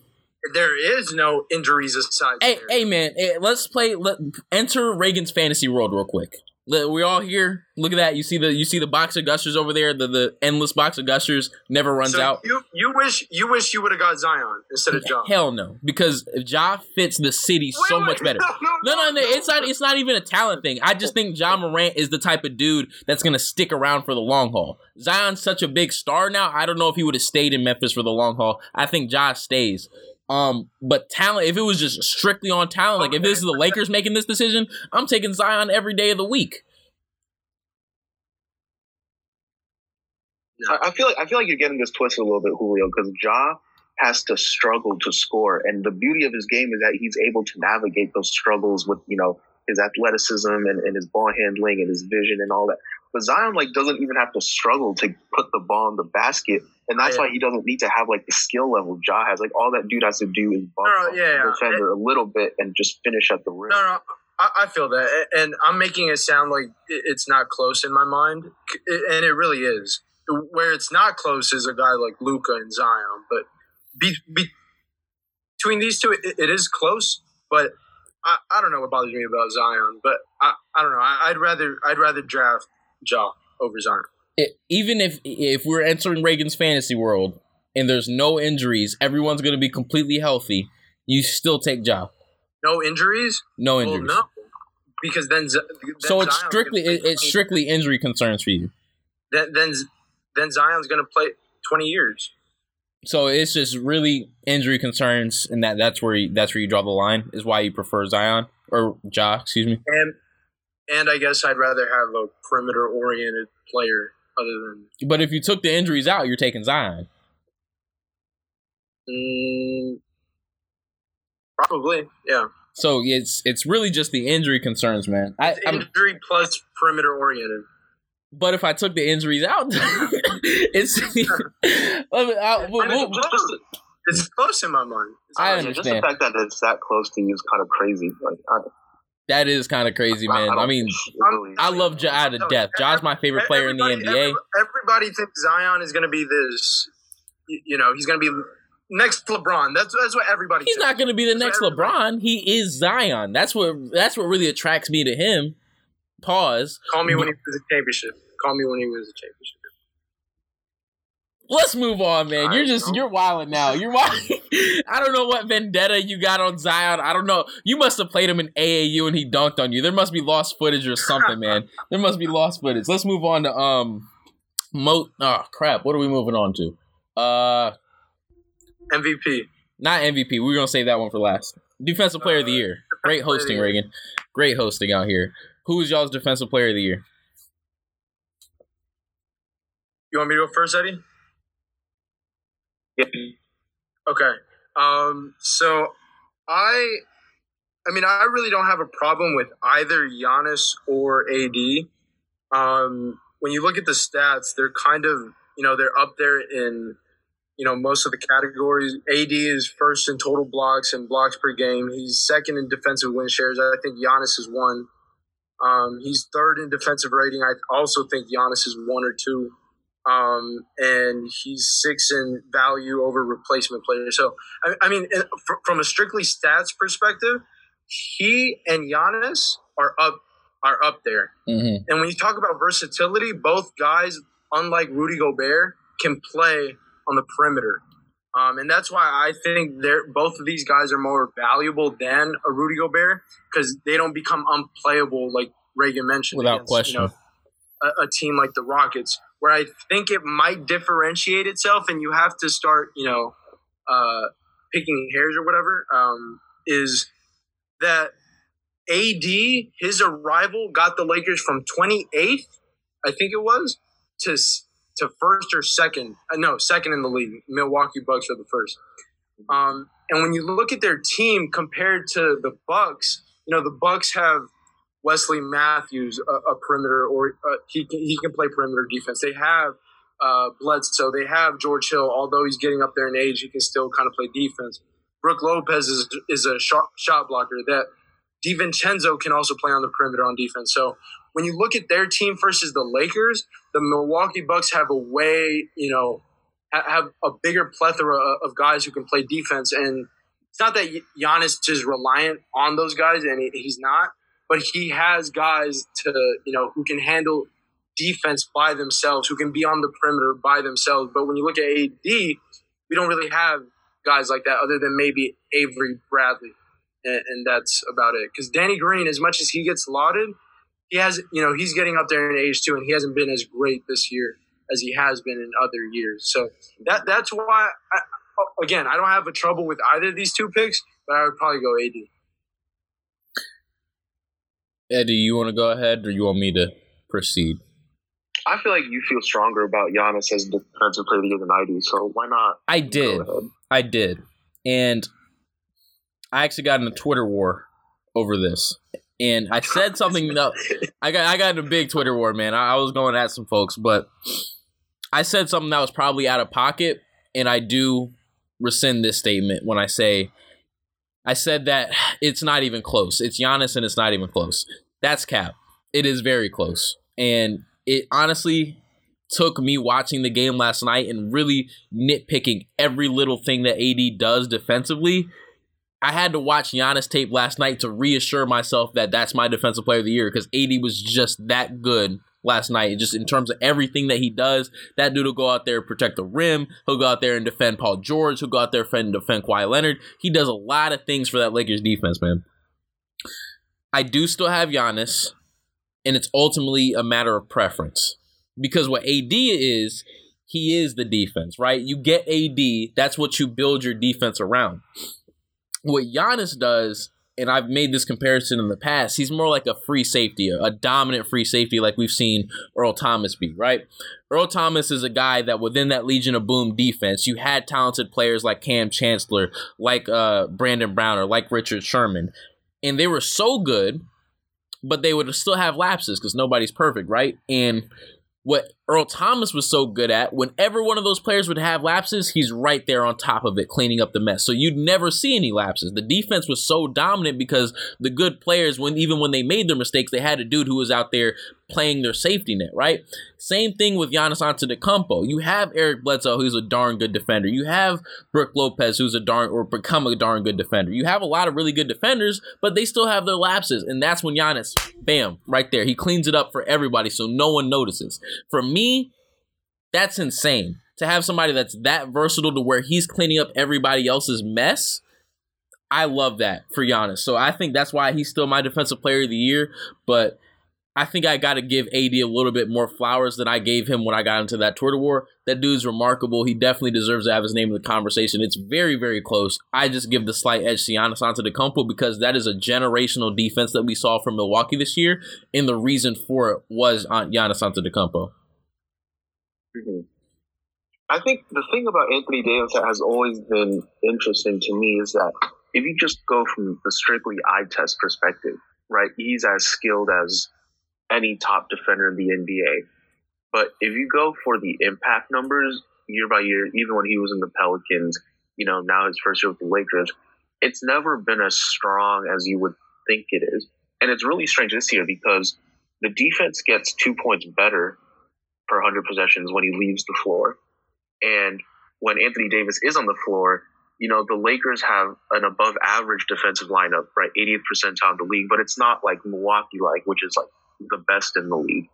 B: There is no injuries aside.
A: Hey, there. hey, man, let's play. Let enter Reagan's fantasy world real quick we all here. Look at that. You see the you see the box of gushers over there. The the endless box of gushers never runs so out.
B: You you wish you wish you would have got Zion instead of Ja.
A: Hell no, because Ja fits the city wait, so wait, much better. No no, no, no, no, It's not. It's not even a talent thing. I just think Ja Morant is the type of dude that's gonna stick around for the long haul. Zion's such a big star now. I don't know if he would have stayed in Memphis for the long haul. I think Ja stays. Um, but talent, if it was just strictly on talent, like if this is the Lakers making this decision, I'm taking Zion every day of the week.
C: I feel like I feel like you're getting this twisted a little bit, Julio, because Ja has to struggle to score, and the beauty of his game is that he's able to navigate those struggles with you know his athleticism and, and his ball handling and his vision and all that. But Zion like doesn't even have to struggle to put the ball in the basket, and that's yeah. why he doesn't need to have like the skill level Ja has. Like all that dude has to do is bump no, no, yeah, the defender it, a little bit and just finish at the rim.
B: No, no, I, I feel that, and I'm making it sound like it's not close in my mind, and it really is. Where it's not close is a guy like Luka and Zion, but be, be, between these two, it, it is close. But I, I don't know what bothers me about Zion, but I, I don't know. I, would rather I'd rather draft Ja over Zion.
A: It, even if if we're entering Reagan's fantasy world and there's no injuries, everyone's going to be completely healthy. You still take Ja.
B: No injuries.
A: No injuries. Well, no,
B: because then, then
A: so it's strictly it, it's strictly injury concerns for you.
B: Then then then Zion's going to play 20 years.
A: So it's just really injury concerns, and that that's where you, that's where you draw the line. Is why you prefer Zion or Ja, excuse me.
B: And and I guess I'd rather have a perimeter oriented player other than.
A: But if you took the injuries out, you're taking Zion.
B: Mm, probably, yeah.
A: So it's it's really just the injury concerns, man.
B: I, injury I'm, plus perimeter oriented.
A: But if I took the injuries out, it's. I,
B: we'll, we'll, it's close in my mind.
A: I understand.
C: Just the fact that it's that close to you is kind of crazy. Like, I,
A: that is kind of crazy, man. I, I mean, I love Ja of death. Ja's my favorite player in the NBA.
B: Everybody thinks Zion is going to be this. You know, he's going to be next LeBron. That's that's what everybody.
A: He's not going to be the next LeBron. He is Zion. That's what that's what really attracts me to him. Pause.
B: Call me when he wins a championship. Call me when he wins a championship.
A: Let's move on, man. You're just you're wilding now. You're wild. I don't know what vendetta you got on Zion. I don't know. You must have played him in AAU and he dunked on you. There must be lost footage or something, man. There must be lost footage. Let's move on to um Mo oh crap. What are we moving on to? Uh
B: MVP.
A: Not MVP. We are gonna save that one for last. Defensive player uh, of the uh, year. Great hosting, Reagan. Great hosting out here. Who is y'all's defensive player of the year?
B: You want me to go first, Eddie? Okay. Um, so I, I mean, I really don't have a problem with either Giannis or AD. Um, when you look at the stats, they're kind of, you know, they're up there in, you know, most of the categories. AD is first in total blocks and blocks per game. He's second in defensive win shares. I think Giannis is one. Um, he's third in defensive rating. I also think Giannis is one or two. Um, and he's six in value over replacement players. So, I, I mean, from a strictly stats perspective, he and Giannis are up are up there. Mm-hmm. And when you talk about versatility, both guys, unlike Rudy Gobert, can play on the perimeter. Um, and that's why I think they're both of these guys are more valuable than a Rudy Gobert because they don't become unplayable like Reagan mentioned.
A: Without against, question. You know,
B: a, a, team like the Rockets, where I think it might differentiate itself, and you have to start, you know, uh, picking hairs or whatever. Um, is that AD his arrival got the Lakers from 28th, I think it was, to to first or second. Uh, no, second in the league. Milwaukee Bucks are the first. Um, and when you look at their team compared to the Bucks, you know the Bucks have Wesley Matthews, a, a perimeter, or uh, he can, he can play perimeter defense. They have uh, Bledsoe. They have George Hill. Although he's getting up there in age, he can still kind of play defense. Brook Lopez is is a shot, shot blocker that DiVincenzo can also play on the perimeter on defense. So when you look at their team versus the Lakers, the Milwaukee Bucks have a way, you know, have a bigger plethora of guys who can play defense. And it's not that Giannis is reliant on those guys, and he's not, but he has guys to, you know, who can handle defense by themselves, who can be on the perimeter by themselves. But when you look at AD, we don't really have guys like that other than maybe Avery Bradley and, and that's about it. Because Danny Green, as much as he gets lauded, he has you know he's getting up there in age too, and he hasn't been as great this year as he has been in other years. So that that's why I, again I don't have a trouble with either of these two picks, but I would probably go AD.
A: Eddie, you want to go ahead, or you want me to proceed?
C: I feel like you feel stronger about Giannis as defensive player of the year than I do. So why not?
A: I did. I did. And I actually got in a Twitter war over this. And I said something that I got I got in a big Twitter war, man. I, I was going at some folks, but I said something that was probably out of pocket, and I do rescind this statement when I say I said that it's not even close. It's Giannis and it's not even close. That's cap. It is very close. And it honestly took me watching the game last night and really nitpicking every little thing that AD does defensively I had to watch Giannis tape last night to reassure myself that that's my defensive player of the year because AD was just that good last night. Just in terms of everything that he does, that dude will go out there and protect the rim. He'll go out there and defend Paul George. He'll go out there and defend Kawhi Leonard. He does a lot of things for that Lakers defense, man. I do still have Giannis, and it's ultimately a matter of preference because what AD is, he is the defense, right? You get AD, that's what you build your defense around what Giannis does, and I've made this comparison in the past, he's more like a free safety, a dominant free safety like we've seen Earl Thomas be, right? Earl Thomas is a guy that within that Legion of Boom defense, you had talented players like Kam Chancellor, like uh, Brandon Browner, like Richard Sherman, and they were so good, but they would still have lapses because nobody's perfect, right? And what Earl Thomas was so good at, whenever one of those players would have lapses, he's right there on top of it, cleaning up the mess. So you'd never see any lapses. The defense was so dominant because the good players, when even when they made their mistakes, they had a dude who was out there playing their safety net, right? Same thing with Giannis Antetokounmpo. You have Eric Bledsoe, who's a darn good defender. You have Brook Lopez, who's a darn or become a darn good defender. You have a lot of really good defenders, but they still have their lapses, and that's when Giannis, bam, right there, he cleans it up for everybody, so no one notices. For me, that's insane to have somebody that's that versatile to where he's cleaning up everybody else's mess. I love that for Giannis. So I think that's why he's still my defensive player of the year. But I think I got to give AD a little bit more flowers than I gave him when I got into that Twitter war. That dude's remarkable. He definitely deserves to have his name in the conversation. It's very, very close. I just give the slight edge to Giannis Antetokounmpo because that is a generational defense that we saw from Milwaukee this year, and the reason for it was Giannis Antetokounmpo.
C: Mm-hmm. I think the thing about Anthony Davis that has always been interesting to me is that if you just go from the strictly eye test perspective, right, he's as skilled as any top defender in the NBA. But if you go for the impact numbers year by year, even when he was in the Pelicans, you know, now his first year with the Lakers, it's never been as strong as you would think it is. And it's really strange this year because the defense gets two points better per 100 possessions when he leaves the floor. And when Anthony Davis is on the floor, you know, the Lakers have an above average defensive lineup, right? 80th percentile in the league, but it's not like Milwaukee like, which is like the best in the league.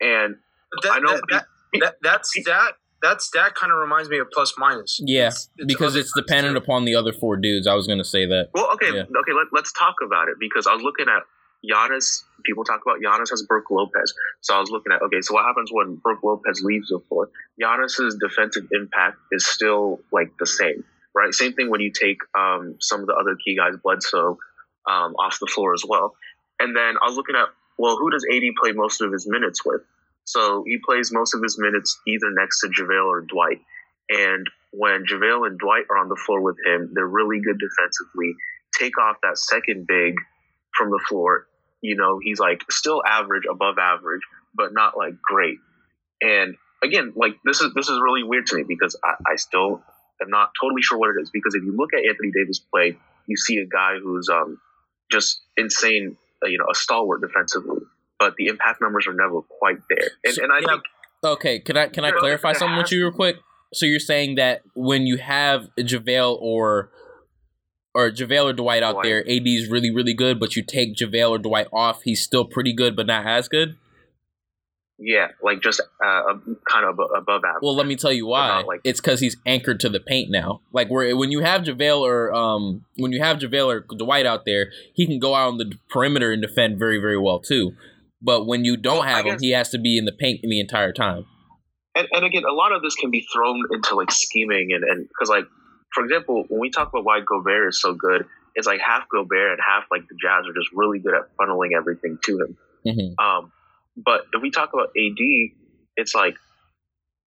C: And
B: that, I know that, that, that, that stat that stat kind of reminds me of plus minus.
A: Yeah, it's, it's because it's dependent upon the other four dudes. I was going to say that.
C: Well, okay, yeah. okay. Let, let's talk about it because I was looking at Giannis. People talk about Giannis as Brook Lopez. So I was looking at okay, so what happens when Brook Lopez leaves the floor? Giannis's defensive impact is still like the same, right? Same thing when you take um, some of the other key guys, Bledsoe, um, off the floor as well. And then I was looking at well, who does AD play most of his minutes with? So he plays most of his minutes either next to JaVale or Dwight. And when JaVale and Dwight are on the floor with him, they're really good defensively. Take off that second big from the floor. You know, he's like still average, above average, but not like great. And again, like this is this is really weird to me because I, I still am not totally sure what it is. Because if you look at Anthony Davis play, you see a guy who's um, just insane, you know, a stalwart defensively but the impact numbers are never quite there. And, and I yeah. think
A: okay, can I can I clarify something with you real quick? So you're saying that when you have JaVale or or JaVale or Dwight out Dwight. there, AD is really really good, but you take JaVale or Dwight off, he's still pretty good, but not as good.
C: Yeah, like just uh, kind of above average.
A: Well, let me tell you why. Like, it's because he's anchored to the paint now. Like where when you have JaVale or um when you have JaVale or Dwight out there, he can go out on the perimeter and defend very very well too. But when you don't have him, he has to be in the paint the entire time.
C: And, and again, a lot of this can be thrown into like scheming and and because like for example, when we talk about why Gobert is so good, it's like half Gobert and half like the Jazz are just really good at funneling everything to him. Mm-hmm. Um, but if we talk about AD, it's like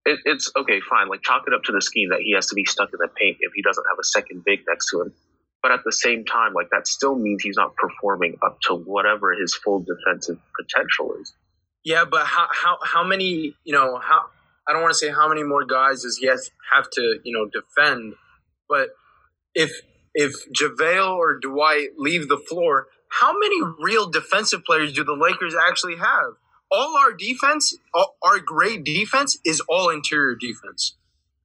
C: it, it's okay, fine. Like chalk it up to the scheme that he has to be stuck in the paint if he doesn't have a second big next to him. But at the same time, like that still means he's not performing up to whatever his full defensive potential is.
B: Yeah, but how how how many you know how I don't want to say how many more guys does he has have to you know defend, but if if JaVale or Dwight leave the floor, how many real defensive players do the Lakers actually have? All our defense, all, our great defense is all interior defense.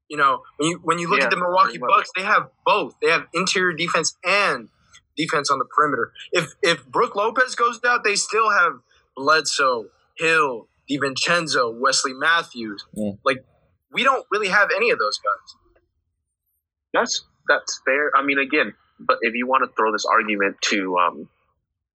B: You know, when you when you look yeah, at the Milwaukee Bucks, they have both. They have interior defense and defense on the perimeter. If if Brook Lopez goes down, they still have Bledsoe, Hill, DiVincenzo, Wesley Matthews. Like we don't really have any of those guys.
C: That's that's fair. I mean, again, but if you want to throw this argument to um,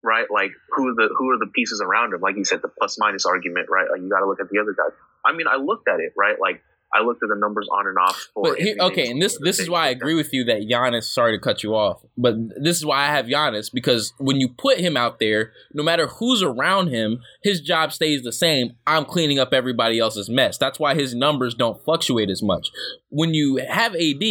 C: right, like who are the who are the pieces around him? Like you said, the plus minus argument, right? Like you got to look at the other guys. I mean, I looked at it, right? Like I looked at the numbers on and off.
A: but here, okay, and this this is why I agree with you that Giannis. Sorry to cut you off, but this is why I have Giannis because when you put him out there, no matter who's around him, his job stays the same. I'm cleaning up everybody else's mess. That's why his numbers don't fluctuate as much. When you have AD,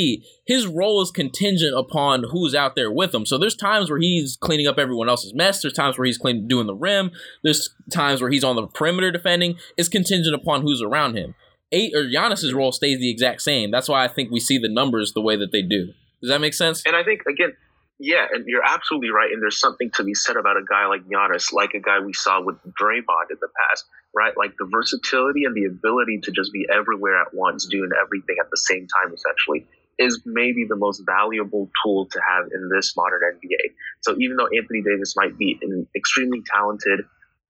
A: his role is contingent upon who's out there with him. So there's times where he's cleaning up everyone else's mess. There's times where he's cleaning, doing the rim. There's times where he's on the perimeter defending. It's contingent upon who's around him eight or Giannis's role stays the exact same. That's why I think we see the numbers the way that they do. Does that make sense?
C: And I think again, yeah, and you're absolutely right. And there's something to be said about a guy like Giannis, like a guy we saw with Draymond in the past, right? Like the versatility and the ability to just be everywhere at once, doing everything at the same time, essentially, is maybe the most valuable tool to have in this modern NBA. So even though Anthony Davis might be an extremely talented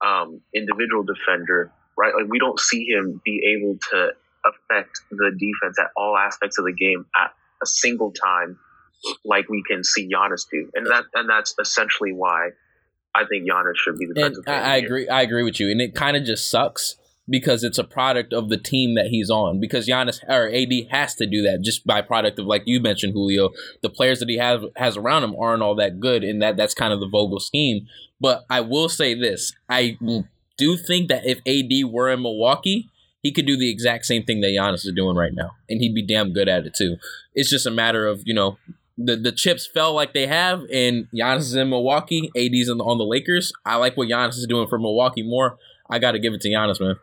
C: um, individual defender, right? Like we don't see him be able to affect the defense at all aspects of the game at a single time, like we can see Giannis do, and that and that's essentially why I think Giannis should be the defensive.
A: I, I agree. I agree with you, and it kind of just sucks because it's a product of the team that he's on. Because Giannis or AD has to do that just by product of like you mentioned, Julio. The players that he has has around him aren't all that good, and that that's kind of the Vogel scheme. But I will say this: I do think that if AD were in Milwaukee, he could do the exact same thing that Giannis is doing right now, and he'd be damn good at it too. It's just a matter of you know the the chips fell like they have, and Giannis is in Milwaukee, AD's on the, on the Lakers. I like what Giannis is doing for Milwaukee more. I got to give it to Giannis, man.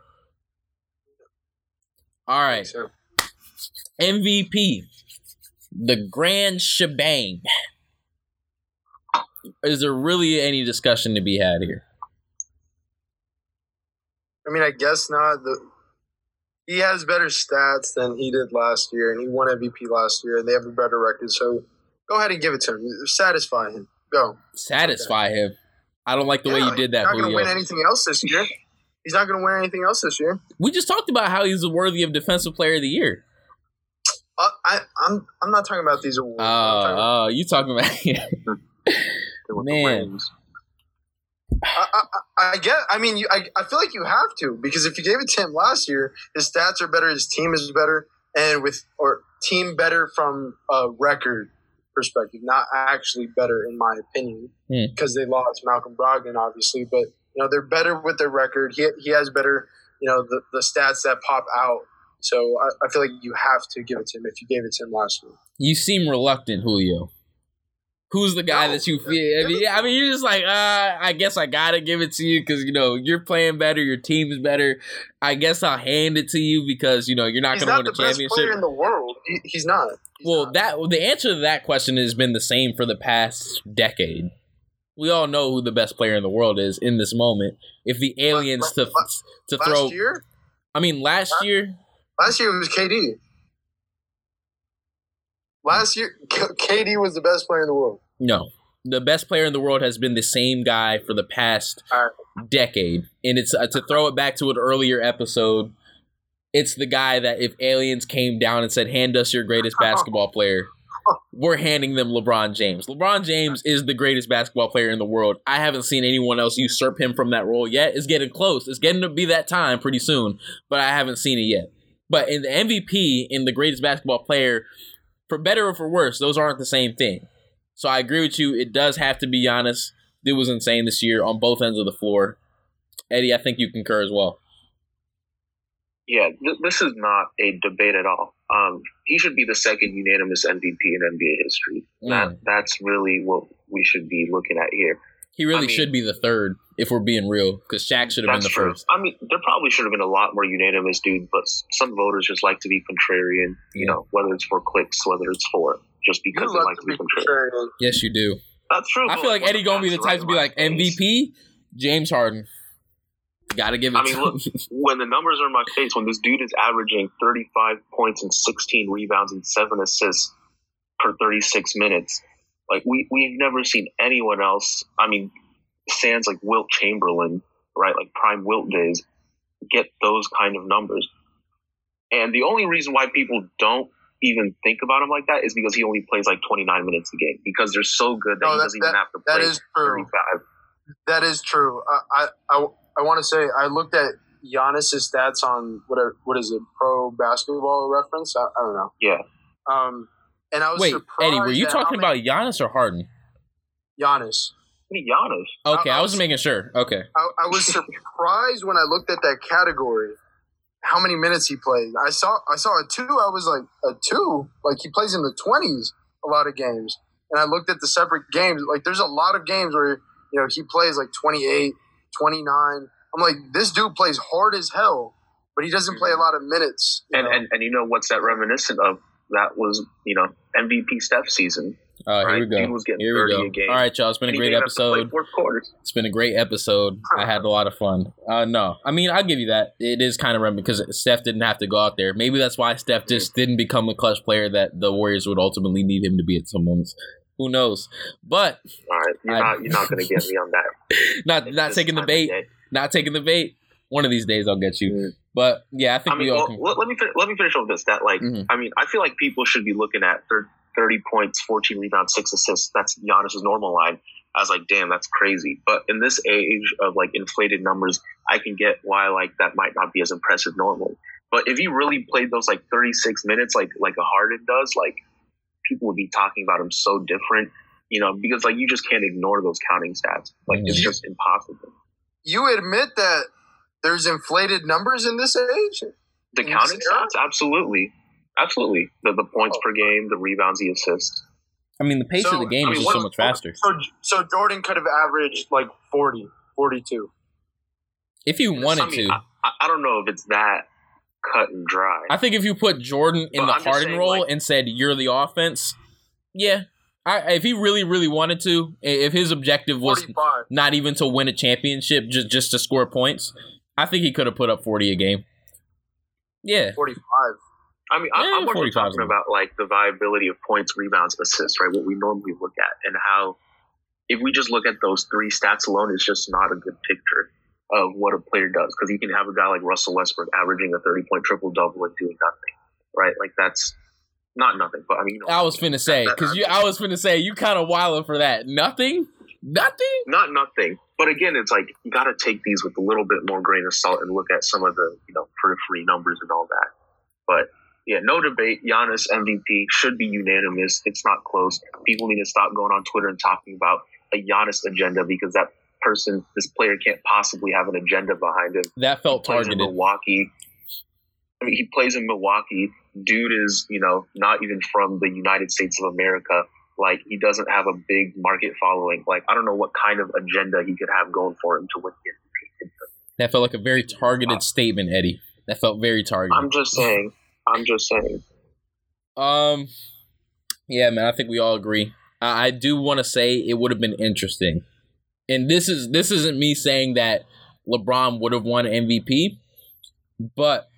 A: All right, MVP, the grand shebang. Is there really any discussion to be had here?
B: I mean, I guess not. The he has better stats than he did last year, and he won MVP last year, and they have a better record. So go ahead and give it to him. Satisfy him. Go.
A: Satisfy him. I don't like the way you did that.
B: He's not going to win anything else this year. He's not going to win anything else this year.
A: We just talked about how he's a worthy of Defensive Player of the Year.
B: Uh, I, I'm I'm not talking about these awards.
A: Oh,
B: about-
A: oh, you talking about? Man.
B: I, I, I I get. I mean, you, I, I feel like you have to because if you gave it to him last year, his stats are better, his team is better, and with or team better from a record perspective, not actually better in my opinion,
A: Hmm.
B: because they lost Malcolm Brogdon, obviously, but you know they're better with their record. He he has better, you know, the, the stats that pop out. So I, I feel like you have to give it to him if you gave it to him last year.
A: you seem reluctant, Julio. Who's the guy
B: No.
A: that you feel? I mean, I mean, you're just like, uh, I guess I gotta give it to you because you know you're playing better, your team's better. I guess I'll hand it to you because you know you're not
B: He's
A: gonna
B: not
A: win
B: the
A: a
B: best player
A: championship.
B: in the world. He, he's not. He's
A: Well,
B: not.
A: that the answer to that question has been the same for the past decade. We all know who the best player in the world is in this moment. If the aliens to to
B: last
A: throw,
B: year,
A: I mean, last year,
B: last year it was KD. Last year, KD was the best player in the world.
A: no, the best player in the world has been the same guy for the past
B: All
A: decade, and it's uh, to throw it back to an earlier episode. It's the guy that if aliens came down and said, "Hand us your greatest basketball player," we're handing them LeBron James. LeBron James is the greatest basketball player in the world. I haven't seen anyone else usurp him from that role yet. It's getting close. It's getting to be that time pretty soon, but I haven't seen it yet. But in the MVP, in the greatest basketball player, for better or for worse, those aren't the same thing. So I agree with you. It does have to be Giannis. It was insane this year on both ends of the floor. Eddie, I think you concur as well.
C: Yeah, th- this is not a debate at all. Um, he should be the second unanimous MVP in NBA history. That
A: Mm.
C: that's really what we should be looking at here.
A: He really
C: I mean-
A: should be the third if we're being real, because Shaq should have been
C: That's
A: the
C: true.
A: first.
C: I mean, there probably should have been a lot more unanimous, dude. But some voters just like to be contrarian. You
A: Yeah.
C: know, whether it's for clicks, whether it's for just because they like to be contrarian.
B: contrarian.
A: Yes, you do.
C: That's true.
A: I feel like Eddie gonna be the type
C: are
A: to be like
C: face-
A: MVP, James Harden. Got to give it
C: I mean,
A: to
C: look, when the numbers are in my face, when this dude is averaging 35 points and 16 rebounds and seven assists per 36 minutes, like we we've never seen anyone else. I mean, sans like Wilt Chamberlain, right? Like prime Wilt days, get those kind of numbers. And the only reason why people don't even think about him like that is because he only plays like 29 minutes a game because they're so good that
B: No,
C: he
B: that-
C: doesn't even have to
B: That
C: play that
B: is true.
C: 35.
B: That is true. I I, I, I want to say I looked at Giannis's stats on whatever what is it, Pro Basketball Reference? I, I don't know.
C: Yeah.
B: Um, and I was
A: Wait,
B: surprised
A: Eddie, were you talking
B: many-
A: about Giannis or Harden?
B: Giannis?
C: I mean, Giannis.
A: Okay,
B: I-
A: I,
B: I
A: wasn't
B: was-
A: making sure. Okay,
B: I, I was surprised when I looked at that category, how many minutes he played. I saw I saw a two. I was like a two. Like he plays in the twenties a lot of games. And I looked at the separate games. Like there's a lot of games where you know he plays like 28, 29. I'm like this dude plays hard as hell, but he doesn't play a lot of minutes.
C: And,
B: know?
C: and and you know what's that reminiscent of? That was you know MVP Steph season.
A: All
C: right, right?
A: here we go.
C: Was getting
A: here we go. All right, y'all. It's been
C: and a
A: great episode.
C: Fourth quarters.
A: It's been a great episode. I had a lot of fun. Uh, no, I mean I'll give you that. It is kind of random because Steph didn't have to go out there. Maybe that's why Steph just didn't become the clutch player that the Warriors would ultimately need him to be at some moments. Who knows? But
C: all right, you're
A: I,
C: not not going to get me on that.
A: not not taking the bait. Not taking the bait. One of these days I'll get you.
C: Mm.
A: But yeah, I think
C: I mean,
A: we all.
C: Well,
A: can...
C: let, me let me finish off this. That like,
A: mm-hmm.
C: I mean, I feel like people should be looking at third 30 points, 14 rebounds, six assists. That's Giannis's normal line. I was like, damn, that's crazy. But in this age of like inflated numbers, I can get why like that might not be as impressive normally. But if he really played those like 36 minutes, like like a Harden does, like people would be talking about him so different, you know, because like you just can't ignore those counting stats. Like it's
A: mm-hmm.
C: just impossible.
B: You admit that there's inflated numbers in this age?
C: The counting stats, absolutely absolutely. The the points
B: Oh.
C: per game, the rebounds, the assists.
A: I mean, the pace
B: So,
A: of the game
C: I
A: is just so much faster.
B: So so Jordan could have averaged like 40, 42.
A: If you wanted
C: I mean,
A: to,
C: I, I- I don't know if it's that cut and dry.
A: I think if you put Jordan in
C: But
A: the
C: I'm
A: Harden
C: saying,
A: role
C: like-
A: and said you're the offense, yeah. I, if he really, really wanted to, if his objective was
B: 45.
A: not even to win a championship, just just to score points, I think he could have put up forty a game. Yeah,
B: forty five.
C: I mean,
A: Yeah,
C: I'm more talking about like the viability of points, rebounds, assists, right? What we normally look at, and how if we just look at those three stats alone, it's just not a good picture of what a player does. Because you can have a guy like Russell Westbrook averaging a 30 point triple double and doing nothing, right? Like that's not nothing, but I mean, you know,
A: I was finna say because you. I was finna say you kind of wilding for that. Nothing, nothing.
C: not nothing. But again, it's like you got to take these with a little bit more grain of salt and look at some of the you know periphery numbers and all that. But yeah, no debate. Giannis MVP should be unanimous. It's not close. People need to stop going on Twitter and talking about a Giannis agenda because that person, this player, can't possibly have an agenda behind him.
A: That felt
C: Plays in
A: targeted.
C: Milwaukee. I mean, he plays in Milwaukee. Dude is, you know, not even from the United States of America. Like, he doesn't have a big market following. Like, I don't know what kind of agenda he could have going for him to win the MVP.
A: That felt like a very targeted statement, Eddie. That felt very targeted.
C: I'm just saying. I'm just saying.
A: Um, yeah, man, I think we all agree. I, I do want to say it would have been interesting, and this is this isn't me saying that LeBron would have won MVP, but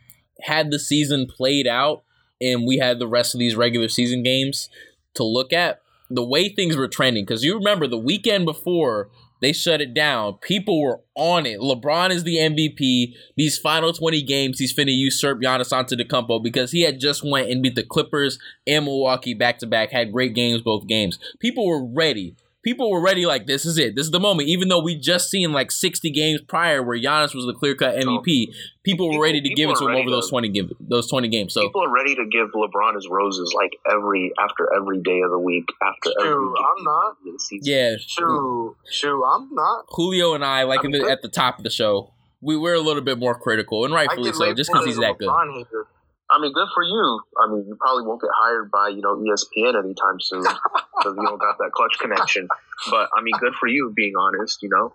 A: had the season played out and we had the rest of these regular season games to look at, the way things were trending, because you remember the weekend before they shut it down, people were on it. LeBron is the MVP. These final 20 games, he's finna usurp Giannis Antetokounmpo because he had just went and beat the Clippers and Milwaukee back to back, had great games both games. People were ready. People were ready like this is it. This is the moment. Even though we just seen like 60 games prior where Giannis was the clear cut MVP, people were ready to give it to him
C: ready
A: over those 20 give those 20 games. So
C: People are ready to give LeBron his roses like every after every day of the week after every.
B: I'm not.
C: game of the season.
A: yeah,
B: Shoot, shoot, I'm not.
A: Julio and I, like in the, at the top of the show, we were a little bit more critical, and rightfully so, just because he's that good.
B: Hater.
C: I mean, good for you. I mean, you probably won't get hired by you know ESPN anytime soon because you don't got that Klutch connection. But I mean, good for you being honest. You know,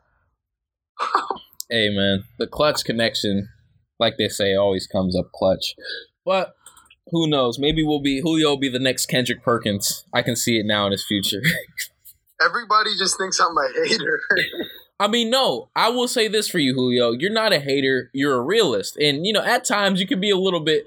A: Hey man, the Klutch connection, like they say, always comes up clutch. But who knows? Maybe we'll be Julio will be the next Kendrick Perkins. I can see it now in his future.
B: Everybody just thinks I'm a hater.
A: I mean, no, I will say this for you, Julio. You're not a hater, you're a realist. And, you know, at times you can be a little bit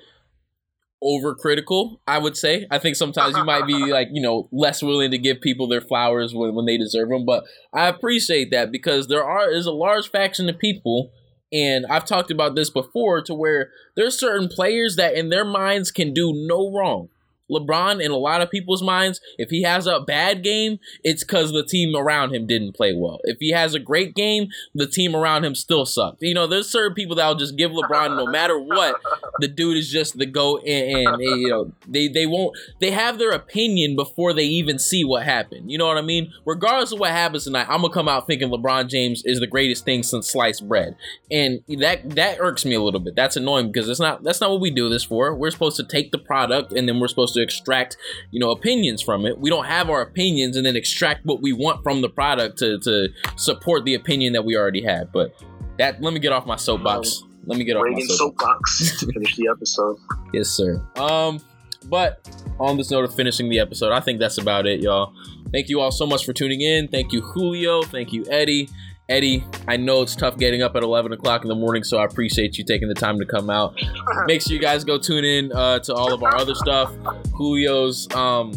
A: overcritical, I would say. I think sometimes you might be like, you know, less willing to give people their flowers when, when they deserve them. But I appreciate that because there are is a large faction of people, and I've talked about this before, to where there's certain players that in their minds can do no wrong. LeBron, in a lot of people's minds, if he has a bad game, it's because the team around him didn't play well. If he has a great game, the team around him still sucked. You know, there's certain people that'll just give LeBron no matter what. The dude is just the goat, and, and, you know they they won't they have their opinion before they even see what happened. You know what I mean? Regardless of what happens tonight, I'm gonna come out thinking LeBron James is the greatest thing since sliced bread, and that that irks me a little bit. That's annoying because it's not that's not what we do this for. We're supposed to take the product and then we're supposed to extract you know opinions from it. We don't have our opinions and then extract what we want from the product to to support the opinion that we already have. But that let me get off my soapbox. Let me get off my
C: Reagan
A: soapbox.
C: soapbox to finish the episode.
A: Yes, sir. Um, but on this note of finishing the episode, I think that's about it, y'all. Thank you all so much for tuning in. Thank you, Julio. Thank you, Eddie. Eddie, I know it's tough getting up at 11 o'clock in the morning, so I appreciate you taking the time to come out. Make sure you guys go tune in uh, to all of our other stuff. Julio's, um,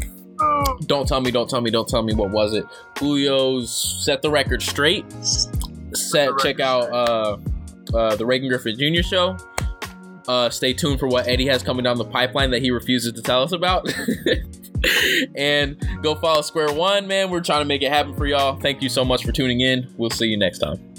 A: don't tell me, don't tell me, don't tell me what was it. Julio's set the record straight. Set, check out uh, uh, the Reagan Griffin Jr. show. Uh, stay tuned for what Eddie has coming down the pipeline that he refuses to tell us about. and go follow Square One, man. We're trying to make it happen for y'all. Thank you so much for tuning in. We'll see you next time.